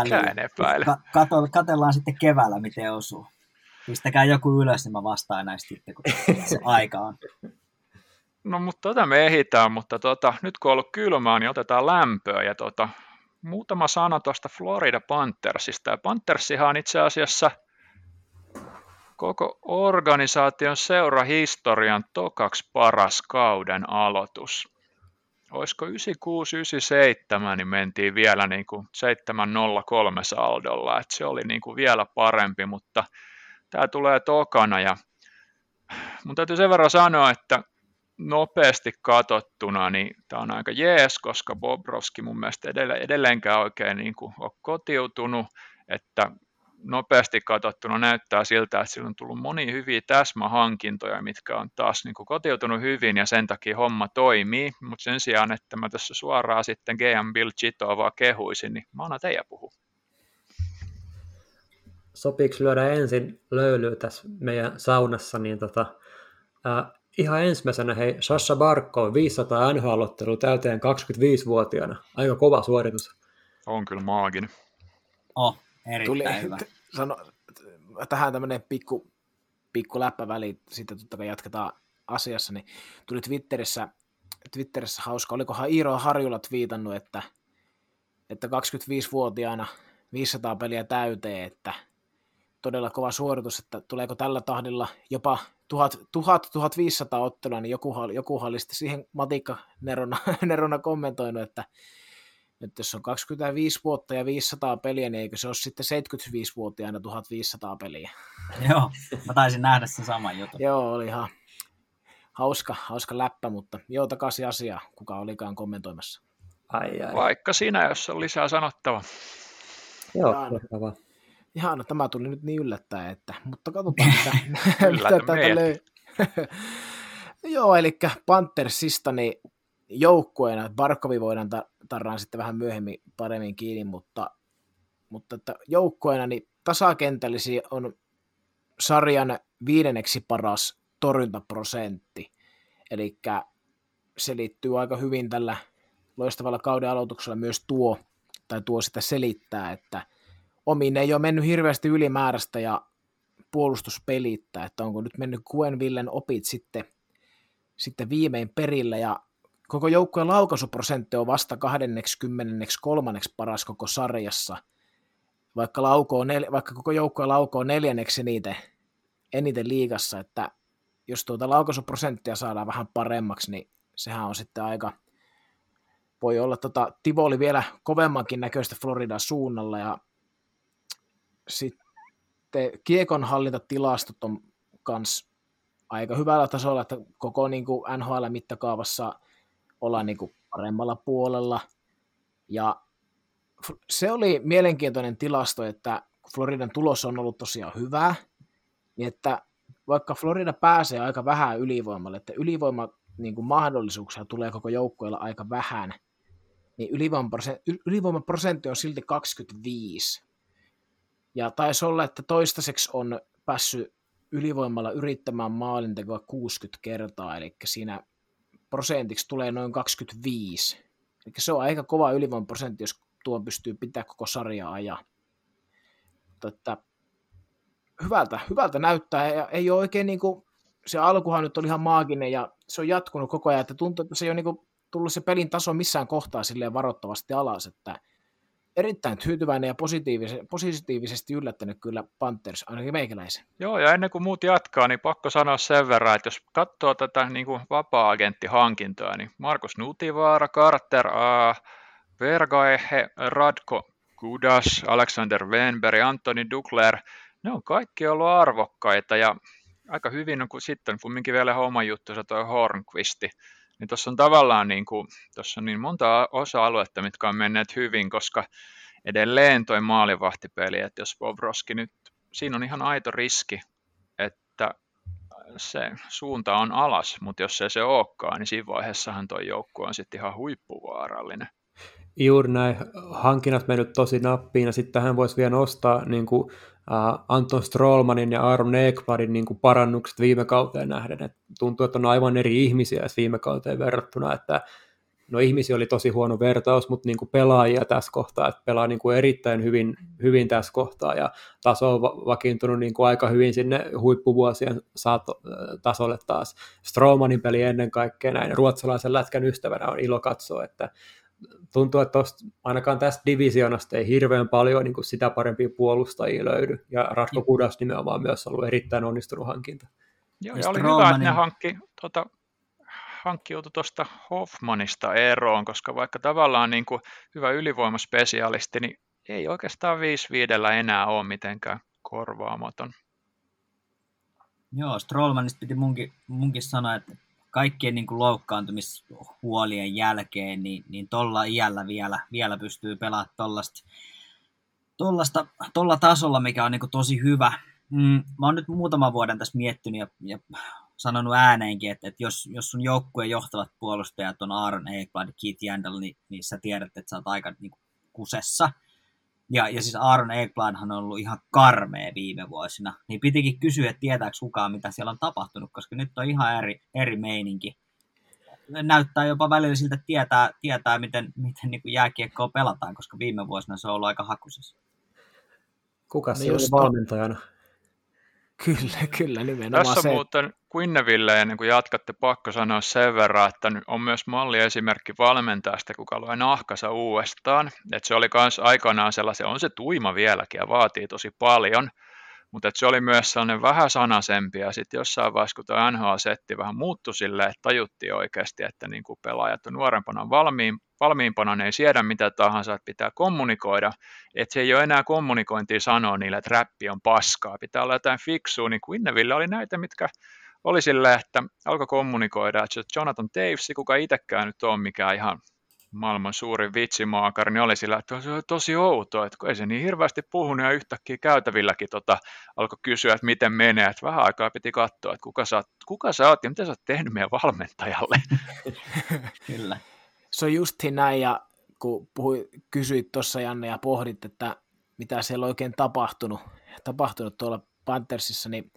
välillä. Ka- kato, katellaan sitten keväällä, miten osuu. Pistäkää joku ylös, niin mä vastaan näistä sitten, kun se [laughs] aika on. No mutta tota me ehitään, mutta tota, nyt kun on ollut kylmää, niin otetaan lämpöä ja tota, muutama sana tuosta Florida Panthersista. Ja Panthersihan on itse asiassa koko organisaation seurahistorian tokaksi paras kauden aloitus. Olisiko 96-97, niin mentiin vielä niin kuin 703 saldolla, että se oli niin kuin vielä parempi, mutta tämä tulee tokana ja mun täytyy sen verran sanoa, että nopeasti katsottuna, niin tämä on aika jees, koska Bobrovski mun mielestä edelleenkään oikein niin kuin ole kotiutunut, että nopeasti katsottuna näyttää siltä, että sillä on tullut moni hyviä täsmähankintoja, mitkä on taas niin kuin kotiutunut hyvin ja sen takia homma toimii, mutta sen sijaan, että mä tässä suoraan sitten GM Bill Chitoa vaan kehuisin, niin mä annan teidän puhua. Sopiiko lyödä ensin löylyä tässä meidän saunassa, niin tota, ää, Ihan ensimmäisenä hei, Sasha Barkov 500 NHL-ottelua täyteen 25-vuotiaana. Aika kova suoritus. On kyllä maaginen. Oh, erittäin Tuli, hyvä. Sano, tähän tämmöinen pikku, pikku läppäväli, sitten totta kai jatketaan asiassa, niin tuli Twitterissä, Twitterissä hauska, olikohan Iiro Harjula twiitannut, että, että 25-vuotiaana 500 peliä täyteen, että todella kova suoritus, että tuleeko tällä tahdilla jopa 1000-1500 ottelua, niin joku, joku oli sitten siihen Matikka Nerona, [laughs] Nerona kommentoinut, että, että jos on 25 vuotta ja 500 peliä, niin eikö se ole sitten 75-vuotiaana 1500 peliä? [laughs] Joo, mä taisin nähdä sen saman jutun. joo, oli ihan hauska, hauska läppä, mutta joo, takaisin asia, kuka olikaan kommentoimassa. Ai, ai. Vaikka sinä, jos on lisää sanottavaa. Joo, Ihan, no tämä tuli nyt niin yllättäen, että, mutta katsotaan [laughs] mitä, mitä täältä löy. [laughs] Joo, eli Panthersista niin joukkueena, Barkovi voidaan tarraan sitten vähän myöhemmin paremmin kiinni, mutta, mutta että joukkueena niin tasakentällisiä on sarjan viidenneksi paras torjuntaprosentti, eli se liittyy aika hyvin tällä loistavalla kauden aloituksella myös tuo, tai tuo sitä selittää, että omiin ei ole mennyt hirveästi ylimääräistä ja puolustuspelittää, että onko nyt mennyt Villen opit sitten, sitten viimein perille ja koko joukkueen laukaisuprosentti on vasta 23. paras koko sarjassa, vaikka, laukoo nel, vaikka koko joukkue laukoo neljänneksi eniten, eniten liigassa, että jos tuota laukaisuprosenttia saadaan vähän paremmaksi, niin sehän on sitten aika, voi olla tota, Tivoli vielä kovemmankin näköistä Floridan suunnalla, ja sitten kiekon hallintatilastot on kans aika hyvällä tasolla, että koko niin kuin NHL-mittakaavassa ollaan niin kuin paremmalla puolella. Ja se oli mielenkiintoinen tilasto, että Floridan tulos on ollut tosiaan hyvä, niin että vaikka Florida pääsee aika vähän ylivoimalle, että ylivoima niin kuin mahdollisuuksia tulee koko joukkueella aika vähän, niin ylivoimaprosentti on silti 25. Ja taisi olla, että toistaiseksi on päässyt ylivoimalla yrittämään maalintekoa 60 kertaa, eli siinä prosentiksi tulee noin 25. Eli se on aika kova ylivoimaprosentti, jos tuo pystyy pitää koko sarjaa ajaa. Mutta että hyvältä, hyvältä näyttää ja ei ole oikein niin kuin, se alkuhan nyt oli ihan maaginen ja se on jatkunut koko ajan, että tuntuu, että se ei ole niin kuin, tullut se pelin taso missään kohtaa silleen varoittavasti alas, että erittäin tyytyväinen ja positiivisesti, positiivisesti yllättänyt kyllä Panthers, ainakin meikäläisen. Joo, ja ennen kuin muut jatkaa, niin pakko sanoa sen verran, että jos katsoo tätä niin kuin vapaa-agenttihankintoa, niin Markus Nutivaara, Carter A, Vergaehe, Radko Kudas, Alexander Wenberg, Antoni Dukler, ne on kaikki ollut arvokkaita ja aika hyvin on kun sitten kumminkin vielä oma juttu, tuo Hornquisti, niin tuossa on tavallaan niin, kuin, on niin monta osa-aluetta, mitkä on menneet hyvin, koska edelleen toi maalivahtipeli, että jos Bobroski nyt, siinä on ihan aito riski, että se suunta on alas, mutta jos ei se olekaan, niin siinä vaiheessahan tuo joukkue on sitten ihan huippuvaarallinen. Juuri näin, hankinnat mennyt tosi nappiin, ja sitten tähän voisi vielä nostaa niin kuin Anton Strollmanin ja Aaron Ekbladin niin kuin parannukset viime kauteen nähden. Et tuntuu, että on aivan eri ihmisiä viime kauteen verrattuna, että no ihmisiä oli tosi huono vertaus, mutta niin kuin pelaajia tässä kohtaa, että pelaa niin kuin erittäin hyvin, hyvin tässä kohtaa ja taso on vakiintunut niin kuin aika hyvin sinne huippuvuosien saato, tasolle taas. Stromanin peli ennen kaikkea näin, ruotsalaisen lätkän ystävänä on ilo katsoa, että tuntuu, että tosta, ainakaan tästä divisioonasta ei hirveän paljon niin kuin sitä parempia puolustajia löydy, ja Ratko Kudas nimenomaan myös ollut erittäin onnistunut hankinta. Joo, ja, ja oli hyvä, että ne hankki, tuota, hankkiutui tuosta Hoffmanista eroon, koska vaikka tavallaan niin kuin hyvä ylivoimaspesialisti, niin ei oikeastaan 5 viidellä enää ole mitenkään korvaamaton. Joo, Strollmanista piti munkin, munkin sanoa, että kaikkien niin kuin loukkaantumishuolien jälkeen, niin, niin tuolla iällä vielä, vielä pystyy pelaamaan tuollaista tollasta, tolla tasolla, mikä on niin kuin tosi hyvä. Mm, mä oon nyt muutaman vuoden tässä miettinyt ja, ja sanonut ääneenkin, että, että jos, jos sun joukkueen johtavat puolustajat on Aaron Ekblad ja Keith Jandel, niin, niin sä tiedät, että sä oot aika niin kuin, kusessa. Ja, ja siis Aaron Ekbladhan on ollut ihan karmea viime vuosina. Niin pitikin kysyä, että tietääkö kukaan, mitä siellä on tapahtunut, koska nyt on ihan eri, eri meininki. Näyttää jopa välillä siltä, että tietää, tietää miten, miten niin jääkiekkoa pelataan, koska viime vuosina se on ollut aika hakusessa. Kuka no se oli valmentajana? Kyllä, [laughs] kyllä, nimenomaan Tässä se. muuten Quinneville, ennen kuin jatkatte, pakko sanoa sen verran, että on myös malliesimerkki valmentajasta, kuka loi nahkansa uudestaan. Että se oli myös aikanaan sellainen, on se tuima vieläkin ja vaatii tosi paljon, mutta se oli myös sellainen vähän sanasempi ja sitten jossain vaiheessa, kun tuo NHL-setti vähän muuttui silleen, että tajuttiin oikeasti, että niin kuin pelaajat on nuorempana valmiin, valmiimpana, ne ei siedä mitä tahansa, että pitää kommunikoida, että se ei ole enää kommunikointia sanoa niille, että räppi on paskaa, pitää olla jotain fiksua, niin kuin Inneville oli näitä, mitkä oli silleen, että alkoi kommunikoida, että Jonathan Davis, kuka itsekään nyt on mikään ihan maailman suurin vitsimaakari, niin oli sillä, että se oli tosi outoa, että kun ei se niin hirveästi puhunut ja yhtäkkiä käytävilläkin tota, alkoi kysyä, että miten menee, että vähän aikaa piti katsoa, että kuka sä, kuka sä oot ja mitä sä oot tehnyt meidän valmentajalle. [laughs] Kyllä. Se on justi näin ja kun puhui, kysyit tuossa Janne ja pohdit, että mitä siellä on oikein tapahtunut, tapahtunut tuolla Panthersissa, niin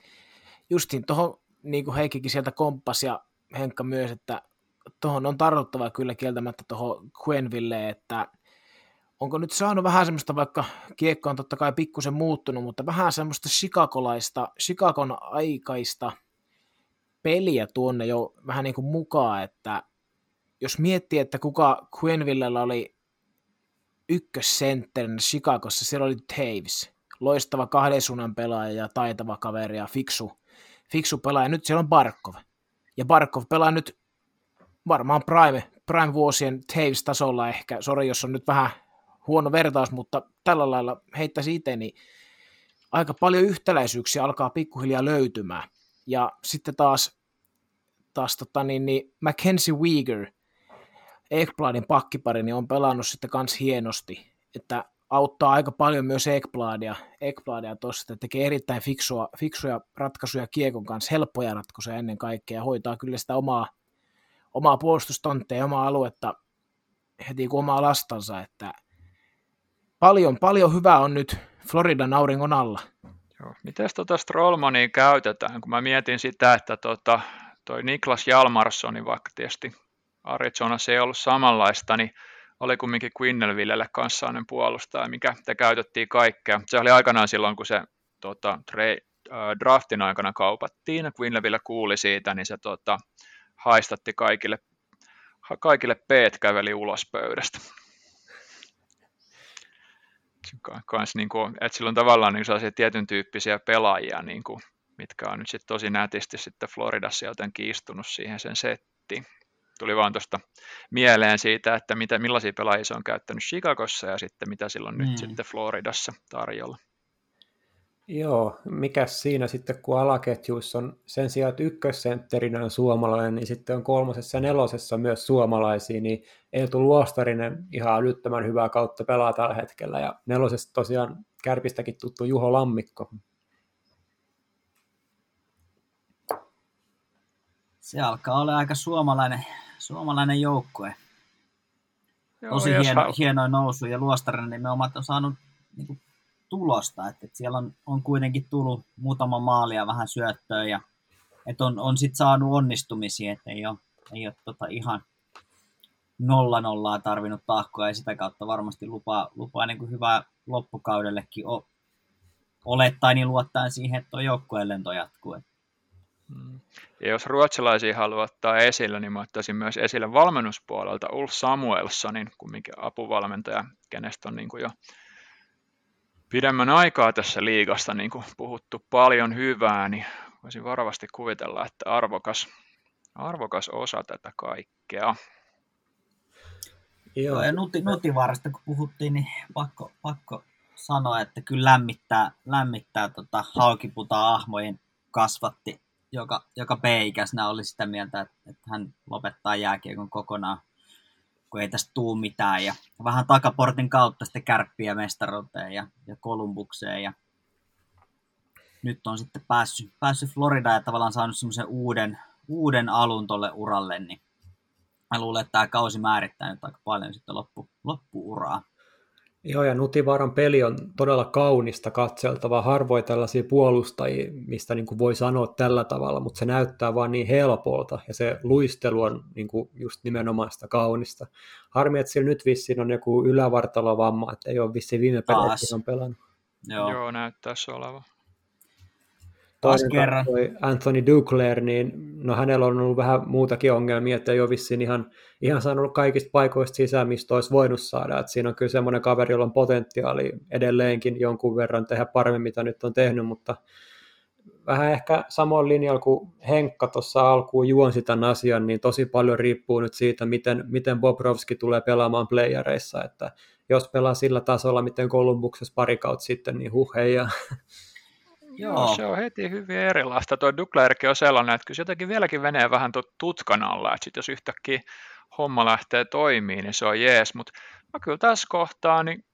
justiin tuohon, niin kuin Heikkikin sieltä komppasi ja Henkka myös, että tuohon on tartuttava kyllä kieltämättä tuohon Quenville, että onko nyt saanut vähän semmoista, vaikka kiekko on totta kai pikkusen muuttunut, mutta vähän semmoista Chicagolaista, Chicagon aikaista peliä tuonne jo vähän niin kuin mukaan, että jos miettii, että kuka Quenvillellä oli ykkössentterin Chicagossa, siellä oli Taves, loistava kahden suunnan pelaaja ja taitava kaveri ja fiksu, fiksu pelaaja. Nyt siellä on Barkov. Ja Barkov pelaa nyt varmaan Prime, Prime-vuosien Taves-tasolla ehkä. Sori, jos on nyt vähän huono vertaus, mutta tällä lailla heittäisi itse, niin aika paljon yhtäläisyyksiä alkaa pikkuhiljaa löytymään. Ja sitten taas, taas tota niin, niin Mackenzie Weeger, Ekbladin pakkipari, niin on pelannut sitten kans hienosti, että auttaa aika paljon myös Ekbladia, Ekbladia tuossa, että tekee erittäin fiksua, fiksuja ratkaisuja Kiekon kanssa, helppoja ratkaisuja ennen kaikkea, ja hoitaa kyllä sitä omaa, omaa puolustustontteja ja omaa aluetta heti kuin omaa lastansa, että paljon, paljon hyvää on nyt Floridan auringon alla. Joo. Miten tota Strollmania käytetään, kun mä mietin sitä, että tota, toi Niklas Jalmarssoni, vaikka tietysti Arizonassa ei ollut samanlaista, niin oli kumminkin Quinnelvillelle kanssa sellainen puolustaja, mikä te käytettiin kaikkea. Se oli aikanaan silloin, kun se tota, tre, äh, draftin aikana kaupattiin, Quinnelville kuuli siitä, niin se tota, haistatti kaikille, kaikille peet käveli ulos pöydästä. Kans, niin kuin, että sillä on tavallaan niin sellaisia tietyn tyyppisiä pelaajia, niin kuin, mitkä on nyt sitten tosi nätisti sitten Floridassa jotenkin istunut siihen sen settiin tuli vaan tuosta mieleen siitä, että mitä, millaisia pelaajia se on käyttänyt Chicagossa ja sitten mitä silloin mm. nyt sitten Floridassa tarjolla. Joo, mikä siinä sitten, kun alaketjuissa on sen sijaan, että ykkössentterinä on suomalainen, niin sitten on kolmosessa ja nelosessa myös suomalaisia, niin Eetu Luostarinen ihan älyttömän hyvää kautta pelaa tällä hetkellä, ja nelosessa tosiaan kärpistäkin tuttu Juho Lammikko. Se alkaa olla aika suomalainen suomalainen joukkue. Tosi hieno, hal... hieno nousu ja Luostarinen nimenomaan on saanut niin kuin, tulosta, että, että siellä on, on kuitenkin tullut muutama maalia vähän syöttöä ja että on, on sitten saanut onnistumisia, että ei ole, ei ole tota ihan nolla nollaa tarvinnut tahkoa ja sitä kautta varmasti lupaa, lupaa niin kuin hyvää loppukaudellekin o, olettaen niin luottaen siihen, että tuo joukkueen lento jatkuu. Mm. Ja jos ruotsalaisia haluaa ottaa esille, niin mä ottaisin myös esille valmennuspuolelta Ulf Samuelssonin, kumminkin apuvalmentaja, kenestä on niin kuin jo pidemmän aikaa tässä liigasta niin kuin puhuttu paljon hyvää, niin voisin varovasti kuvitella, että arvokas, arvokas osa tätä kaikkea. Joo, ja nuti, Nutivaarasta kun puhuttiin, niin pakko, pakko sanoa, että kyllä lämmittää, lämmittää tota, haukiputa ahmojen kasvatti joka, joka B-ikäisenä oli sitä mieltä, että, että hän lopettaa jääkiekon kokonaan, kun ei tästä tuu mitään. Ja vähän takaportin kautta sitten kärppiä mestaruuteen ja, ja Kolumbukseen. Ja nyt on sitten päässyt, päässyt Floridaan ja tavallaan saanut semmoisen uuden, uuden alun tuolle uralle, niin mä luulen, että tämä kausi määrittää nyt aika paljon sitten loppu, loppuuraa. Joo, ja Nutivaaran peli on todella kaunista katseltavaa. Harvoin tällaisia puolustajia, mistä niin kuin voi sanoa tällä tavalla, mutta se näyttää vaan niin helpolta, ja se luistelu on niin kuin just nimenomaan sitä kaunista. Harmi, että sillä nyt vissiin on joku ylävartalovamma, että ei ole vissiin viime peleissä on pelannut. Joo, Joo näyttäisi olevan toinen kerran. Anthony Duclair, niin no hänellä on ollut vähän muutakin ongelmia, että ei ole vissiin ihan, ihan saanut kaikista paikoista sisään, mistä olisi voinut saada. että siinä on kyllä semmoinen kaveri, jolla on potentiaali edelleenkin jonkun verran tehdä paremmin, mitä nyt on tehnyt, mutta vähän ehkä samoin linjalla kuin Henkka tuossa alkuun juonsi tämän asian, niin tosi paljon riippuu nyt siitä, miten, miten Bobrovski tulee pelaamaan playereissa, että jos pelaa sillä tasolla, miten Kolumbuksessa pari kautta sitten, niin huh hei, ja [laughs] Joo. se on heti hyvin erilaista. Tuo Duklerkin on sellainen, että kyllä se jotenkin vieläkin menee vähän tutkan alla, että sit jos yhtäkkiä homma lähtee toimimaan, niin se on jees, mutta no kyllä tässä kohtaa, niin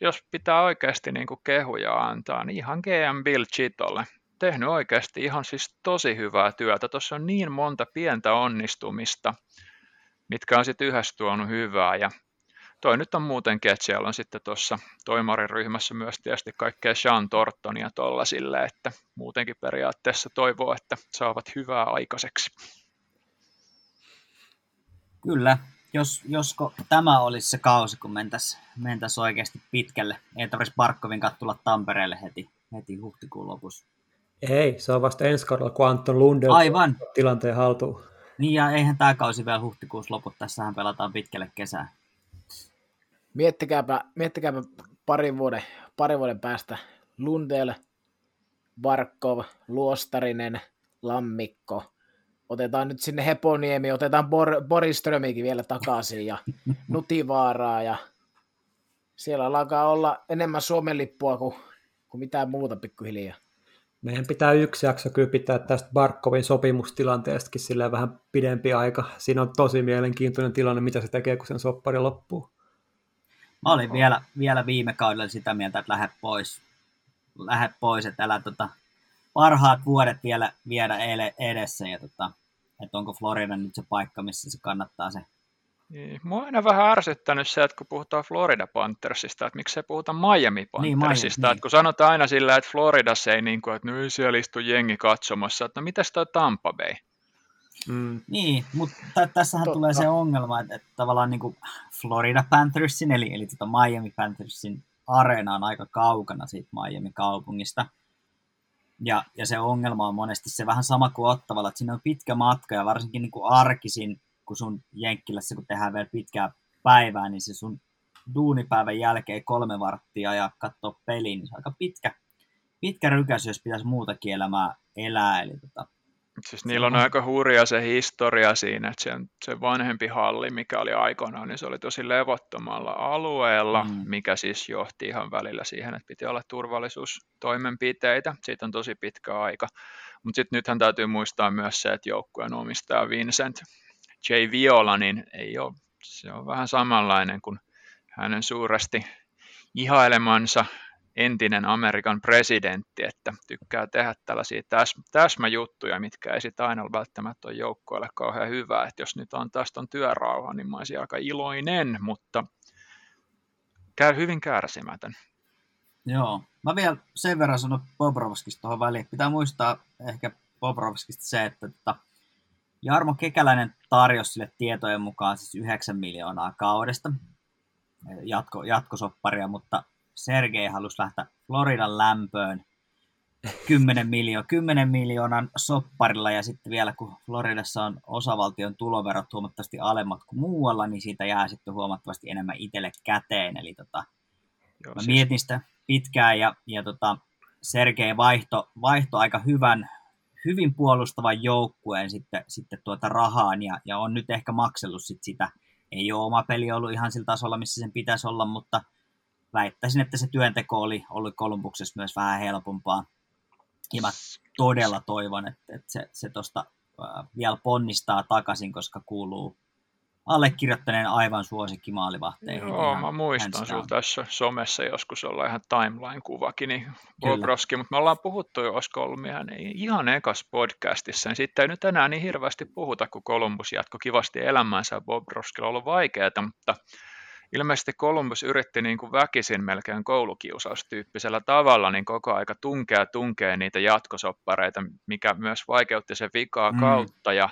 jos pitää oikeasti niin kuin kehuja antaa, niin ihan GM Bill Chitolle. Tehnyt oikeasti ihan siis tosi hyvää työtä. Tuossa on niin monta pientä onnistumista, mitkä on sitten yhdessä tuonut hyvää. Ja toi nyt on muutenkin, että siellä on sitten tuossa toimariryhmässä myös tietysti kaikkea Sean Tortonia tuolla sille, että muutenkin periaatteessa toivoo, että saavat hyvää aikaiseksi. Kyllä, jos, josko tämä olisi se kausi, kun mentäisiin mentäisi oikeasti pitkälle. Ei tarvitsisi Barkovin tulla Tampereelle heti, heti huhtikuun lopussa. Ei, se on vasta ensi kaudella, kun Anton Lundell Aivan. tilanteen haltuun. Niin ja eihän tämä kausi vielä huhtikuussa lopu, tässähän pelataan pitkälle kesään. Miettikääpä, miettikääpä parin, vuoden, parin vuoden päästä Lundell, Barkov, Luostarinen, Lammikko. Otetaan nyt sinne Heponiemi, otetaan Bor- Boriströmikin vielä takaisin ja [laughs] Nutivaaraa ja siellä alkaa olla enemmän Suomen lippua kuin, kuin mitään muuta pikkuhiljaa. Meidän pitää yksi jakso kyllä pitää tästä Barkovin sopimustilanteestakin sillä vähän pidempi aika. Siinä on tosi mielenkiintoinen tilanne, mitä se tekee, kun sen soppari loppuu. Mä olin vielä, vielä viime kaudella sitä mieltä, että lähde pois, lähde pois että älä tota, parhaat vuodet vielä viedä edessä. Ja tota, että onko Florida nyt se paikka, missä se kannattaa se niin. Mua on aina vähän ärsyttänyt se, että kun puhutaan Florida Panthersista, että miksi ei puhuta Miami Panthersista, niin, Miami, että kun sanotaan aina sillä, että Floridassa ei niin kuin, että no siellä istuu jengi katsomassa, että no mitäs toi Tampa Bay? Mm. Niin, mutta t- tässähän Totta. tulee se ongelma, että, että tavallaan niin kuin Florida Panthersin, eli, eli tota Miami Panthersin areena on aika kaukana siitä Miami-kaupungista. Ja, ja se ongelma on monesti se vähän sama kuin Ottavalla, että siinä on pitkä matka ja varsinkin niin kuin arkisin kun sun Jenkkilässä, kun tehdään vielä pitkää päivää, niin se sun duunipäivän jälkeen kolme varttia ja katsoa peliin, niin se on aika pitkä, pitkä rykäs, jos pitäisi muutakin elämää elää. Eli tota, Siis niillä on aika hurja se historia siinä, että se, se vanhempi halli, mikä oli aikoinaan, niin se oli tosi levottomalla alueella, mm. mikä siis johti ihan välillä siihen, että piti olla turvallisuustoimenpiteitä. Siitä on tosi pitkä aika. Mutta sitten nythän täytyy muistaa myös se, että joukkueen omistaja Vincent J. Viola, niin ei ole, se on vähän samanlainen kuin hänen suuresti ihailemansa entinen Amerikan presidentti, että tykkää tehdä tällaisia täs, täsmäjuttuja, mitkä ei sitten aina välttämättä ole joukkoille kauhean hyvää. Että jos nyt on tästä on työrauha, niin mä olisin aika iloinen, mutta käy hyvin kärsimätön. Joo. Mä vielä sen verran sanon Bobrovskista tuohon väliin. Pitää muistaa ehkä Bobrovskista se, että, että tota, Jarmo Kekäläinen tarjosi sille tietojen mukaan siis 9 miljoonaa kaudesta jatko, jatkosopparia, mutta Sergei halusi lähteä Floridan lämpöön 10, miljo- 10 miljoonan sopparilla ja sitten vielä kun Floridassa on osavaltion tuloverot huomattavasti alemmat kuin muualla, niin siitä jää sitten huomattavasti enemmän itselle käteen. Eli tota, Joo, mä siis... mietin sitä pitkään ja, ja tota, Sergei vaihto, vaihto aika hyvän hyvin puolustavan joukkueen sitten, sitten tuota rahaan ja, ja on nyt ehkä maksellut sit sitä. Ei ole oma peli ollut ihan sillä tasolla, missä sen pitäisi olla, mutta väittäisin, että se työnteko oli ollut Kolumbuksessa myös vähän helpompaa. Ja mä todella toivon, että, että se, se tuosta vielä ponnistaa takaisin, koska kuuluu allekirjoittaneen aivan suosikki maalivahteihin. Joo, mä muistan sinulla tässä somessa joskus olla ihan timeline-kuvakin, niin Bobrovski, mutta me ollaan puhuttu jo, olisiko ollut ihan, ihan ekas podcastissa, niin sitten ei nyt enää niin hirveästi puhuta, kun Columbus jatko kivasti elämäänsä Bobrovskilla on ollut vaikeaa, mutta ilmeisesti Columbus yritti niin kuin väkisin melkein koulukiusaustyyppisellä tavalla niin koko aika tunkea tunkea niitä jatkosoppareita, mikä myös vaikeutti sen vikaa mm. kautta ja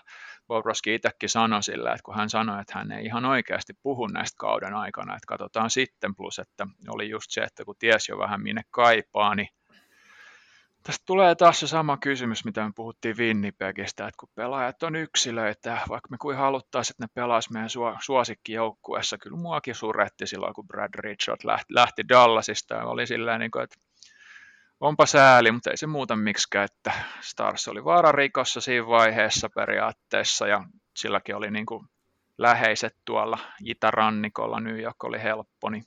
Bobrovski itsekin sanoi sillä, että kun hän sanoi, että hän ei ihan oikeasti puhu näistä kauden aikana, että katsotaan sitten, plus että oli just se, että kun tiesi jo vähän minne kaipaa, niin Tästä tulee taas se sama kysymys, mitä me puhuttiin Winnipegistä, että kun pelaajat on yksilöitä, vaikka me kuin haluttaisiin, että ne pelaisi meidän suosikkijoukkueessa, kyllä muakin suretti silloin, kun Brad Richard lähti, Dallasista ja oli silleen, niin kuin, että onpa sääli, mutta ei se muuta miksikään, että Stars oli vaararikossa siinä vaiheessa periaatteessa ja silläkin oli niin kuin läheiset tuolla itärannikolla, New York oli helppo, niin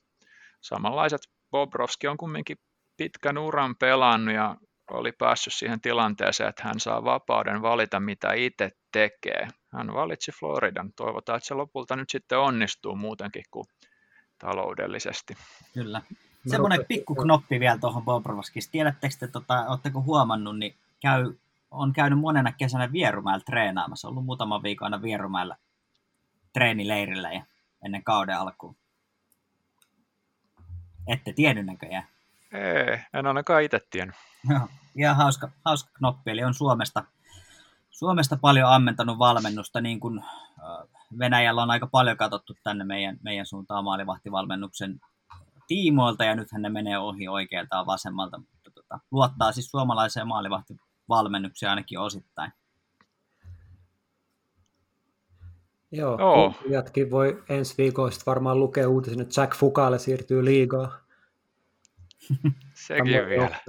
samanlaiset Bobrovski on kumminkin pitkän uran pelannut ja oli päässyt siihen tilanteeseen, että hän saa vapauden valita, mitä itse tekee. Hän valitsi Floridan. Toivotaan, että se lopulta nyt sitten onnistuu muutenkin kuin taloudellisesti. Kyllä. Semmoinen pikku knoppi vielä tuohon Bobrovskista. Tiedättekö, että tota, oletteko huomannut, niin käy, on käynyt monena kesänä Vierumäellä treenaamassa. Ollut muutama viikon aina Vierumäellä treenileirillä ja ennen kauden alkuun. Ette tiennyt näköjään. Ei, en ainakaan itse tiennyt. Joo, ihan hauska, hauska knoppi. Eli on Suomesta, Suomesta paljon ammentanut valmennusta, niin kuin Venäjällä on aika paljon katsottu tänne meidän, meidän suuntaan maalivahtivalmennuksen tiimoilta, ja nythän ne menee ohi oikealta ja vasemmalta, mutta tota, luottaa siis suomalaiseen maalivahtivalmennukseen ainakin osittain. Joo, Joo. jatkin voi ensi viikosta varmaan lukea uutisen, että Jack Fukalle siirtyy liigaa. [laughs] Sekin vielä.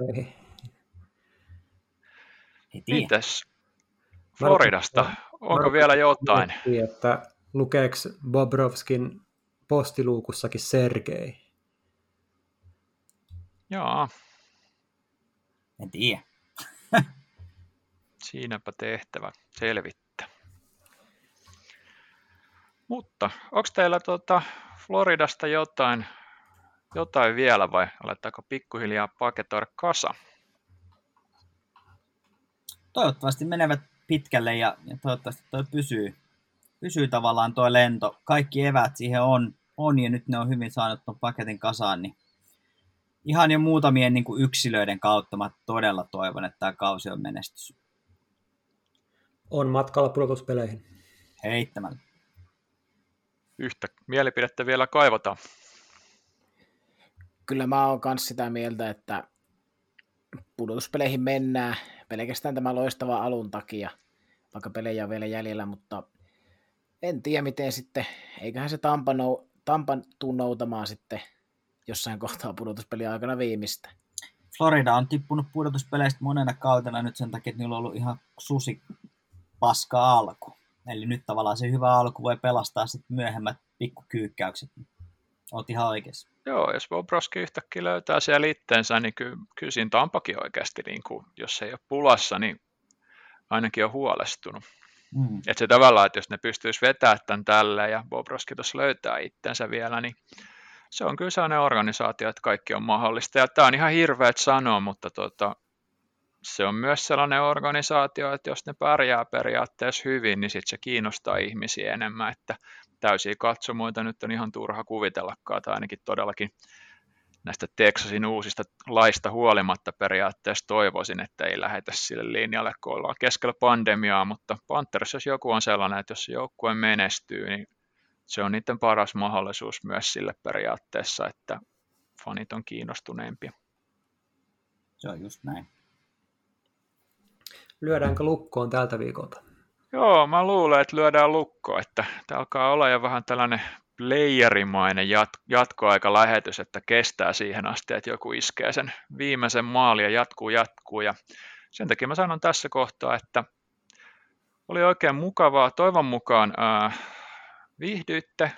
Mitäs Floridasta? Onko vielä jotain? Että lukeeko Bobrovskin postiluukussakin Sergei? Joo. En tiedä. [laughs] Siinäpä tehtävä selvittää. Mutta onko teillä tuota Floridasta jotain, jotain vielä vai alettaako pikkuhiljaa paketoida kasa? Toivottavasti menevät pitkälle ja, ja toivottavasti toi pysyy, pysyy tavallaan tuo lento. Kaikki evät siihen on, on ja nyt ne on hyvin saanut tuon paketin kasaan, niin ihan jo muutamien niin kuin yksilöiden kautta mä todella toivon, että tämä kausi on menestys. On matkalla pudotuspeleihin. Heittämällä. Yhtä mielipidettä vielä kaivataan. Kyllä mä oon myös sitä mieltä, että pudotuspeleihin mennään pelkästään tämä loistava alun takia, vaikka pelejä on vielä jäljellä, mutta en tiedä miten sitten, eiköhän se Tampa, nou, Tampa tuu noutamaan sitten jossain kohtaa pudotuspelin aikana viimeistä. Florida on tippunut pudotuspeleistä monena kautena nyt sen takia, että niillä on ollut ihan susi paska alku. Eli nyt tavallaan se hyvä alku voi pelastaa sitten myöhemmät pikkukyykkäykset. Oot ihan oikeassa. Joo, jos Bobrovski yhtäkkiä löytää siellä itteensä, niin kyllä, kyllä siinä Tampakin oikeasti, niin kuin, jos ei ole pulassa, niin ainakin on huolestunut. Mm. Että se tavallaan, että jos ne pystyisi vetämään tämän tälle ja Bobrovski tuossa löytää itsensä vielä, niin se on kyllä sellainen organisaatio, että kaikki on mahdollista. Ja tämä on ihan hirveät sanoa, mutta tota, se on myös sellainen organisaatio, että jos ne pärjää periaatteessa hyvin, niin sitten se kiinnostaa ihmisiä enemmän, että täysiä katsomoita nyt on ihan turha kuvitellakaan, tai ainakin todellakin näistä Texasin uusista laista huolimatta periaatteessa toivoisin, että ei lähetä sille linjalle, kun ollaan keskellä pandemiaa, mutta Panthers, jos joku on sellainen, että jos joukkue menestyy, niin se on niiden paras mahdollisuus myös sille periaatteessa, että fanit on kiinnostuneempia. Se on just näin. Lyödäänkö lukkoon tältä viikolta? Joo, mä luulen, että lyödään lukko, että tämä alkaa olla jo vähän tällainen playerimainen jat- jatkoaika-lähetys, että kestää siihen asti, että joku iskee sen viimeisen maali ja jatkuu, jatkuu. Ja sen takia mä sanon tässä kohtaa, että oli oikein mukavaa. Toivon mukaan äh, viihdyitte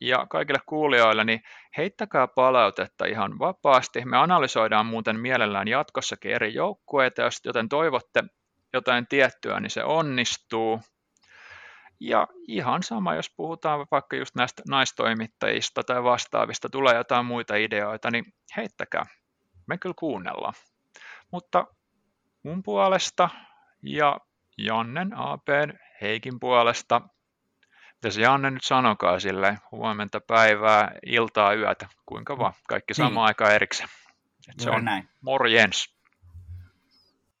ja kaikille kuulijoille, niin heittäkää palautetta ihan vapaasti. Me analysoidaan muuten mielellään jatkossakin eri joukkueita, joten toivotte jotain tiettyä, niin se onnistuu. Ja ihan sama, jos puhutaan vaikka just näistä naistoimittajista tai vastaavista, tulee jotain muita ideoita, niin heittäkää. Me kyllä kuunnellaan. Mutta mun puolesta ja Jannen AP Heikin puolesta, mitä se Janne nyt sanokaa sille huomenta päivää, iltaa, yötä, kuinka vaan, kaikki sama niin. aika erikseen. Et se on näin. morjens.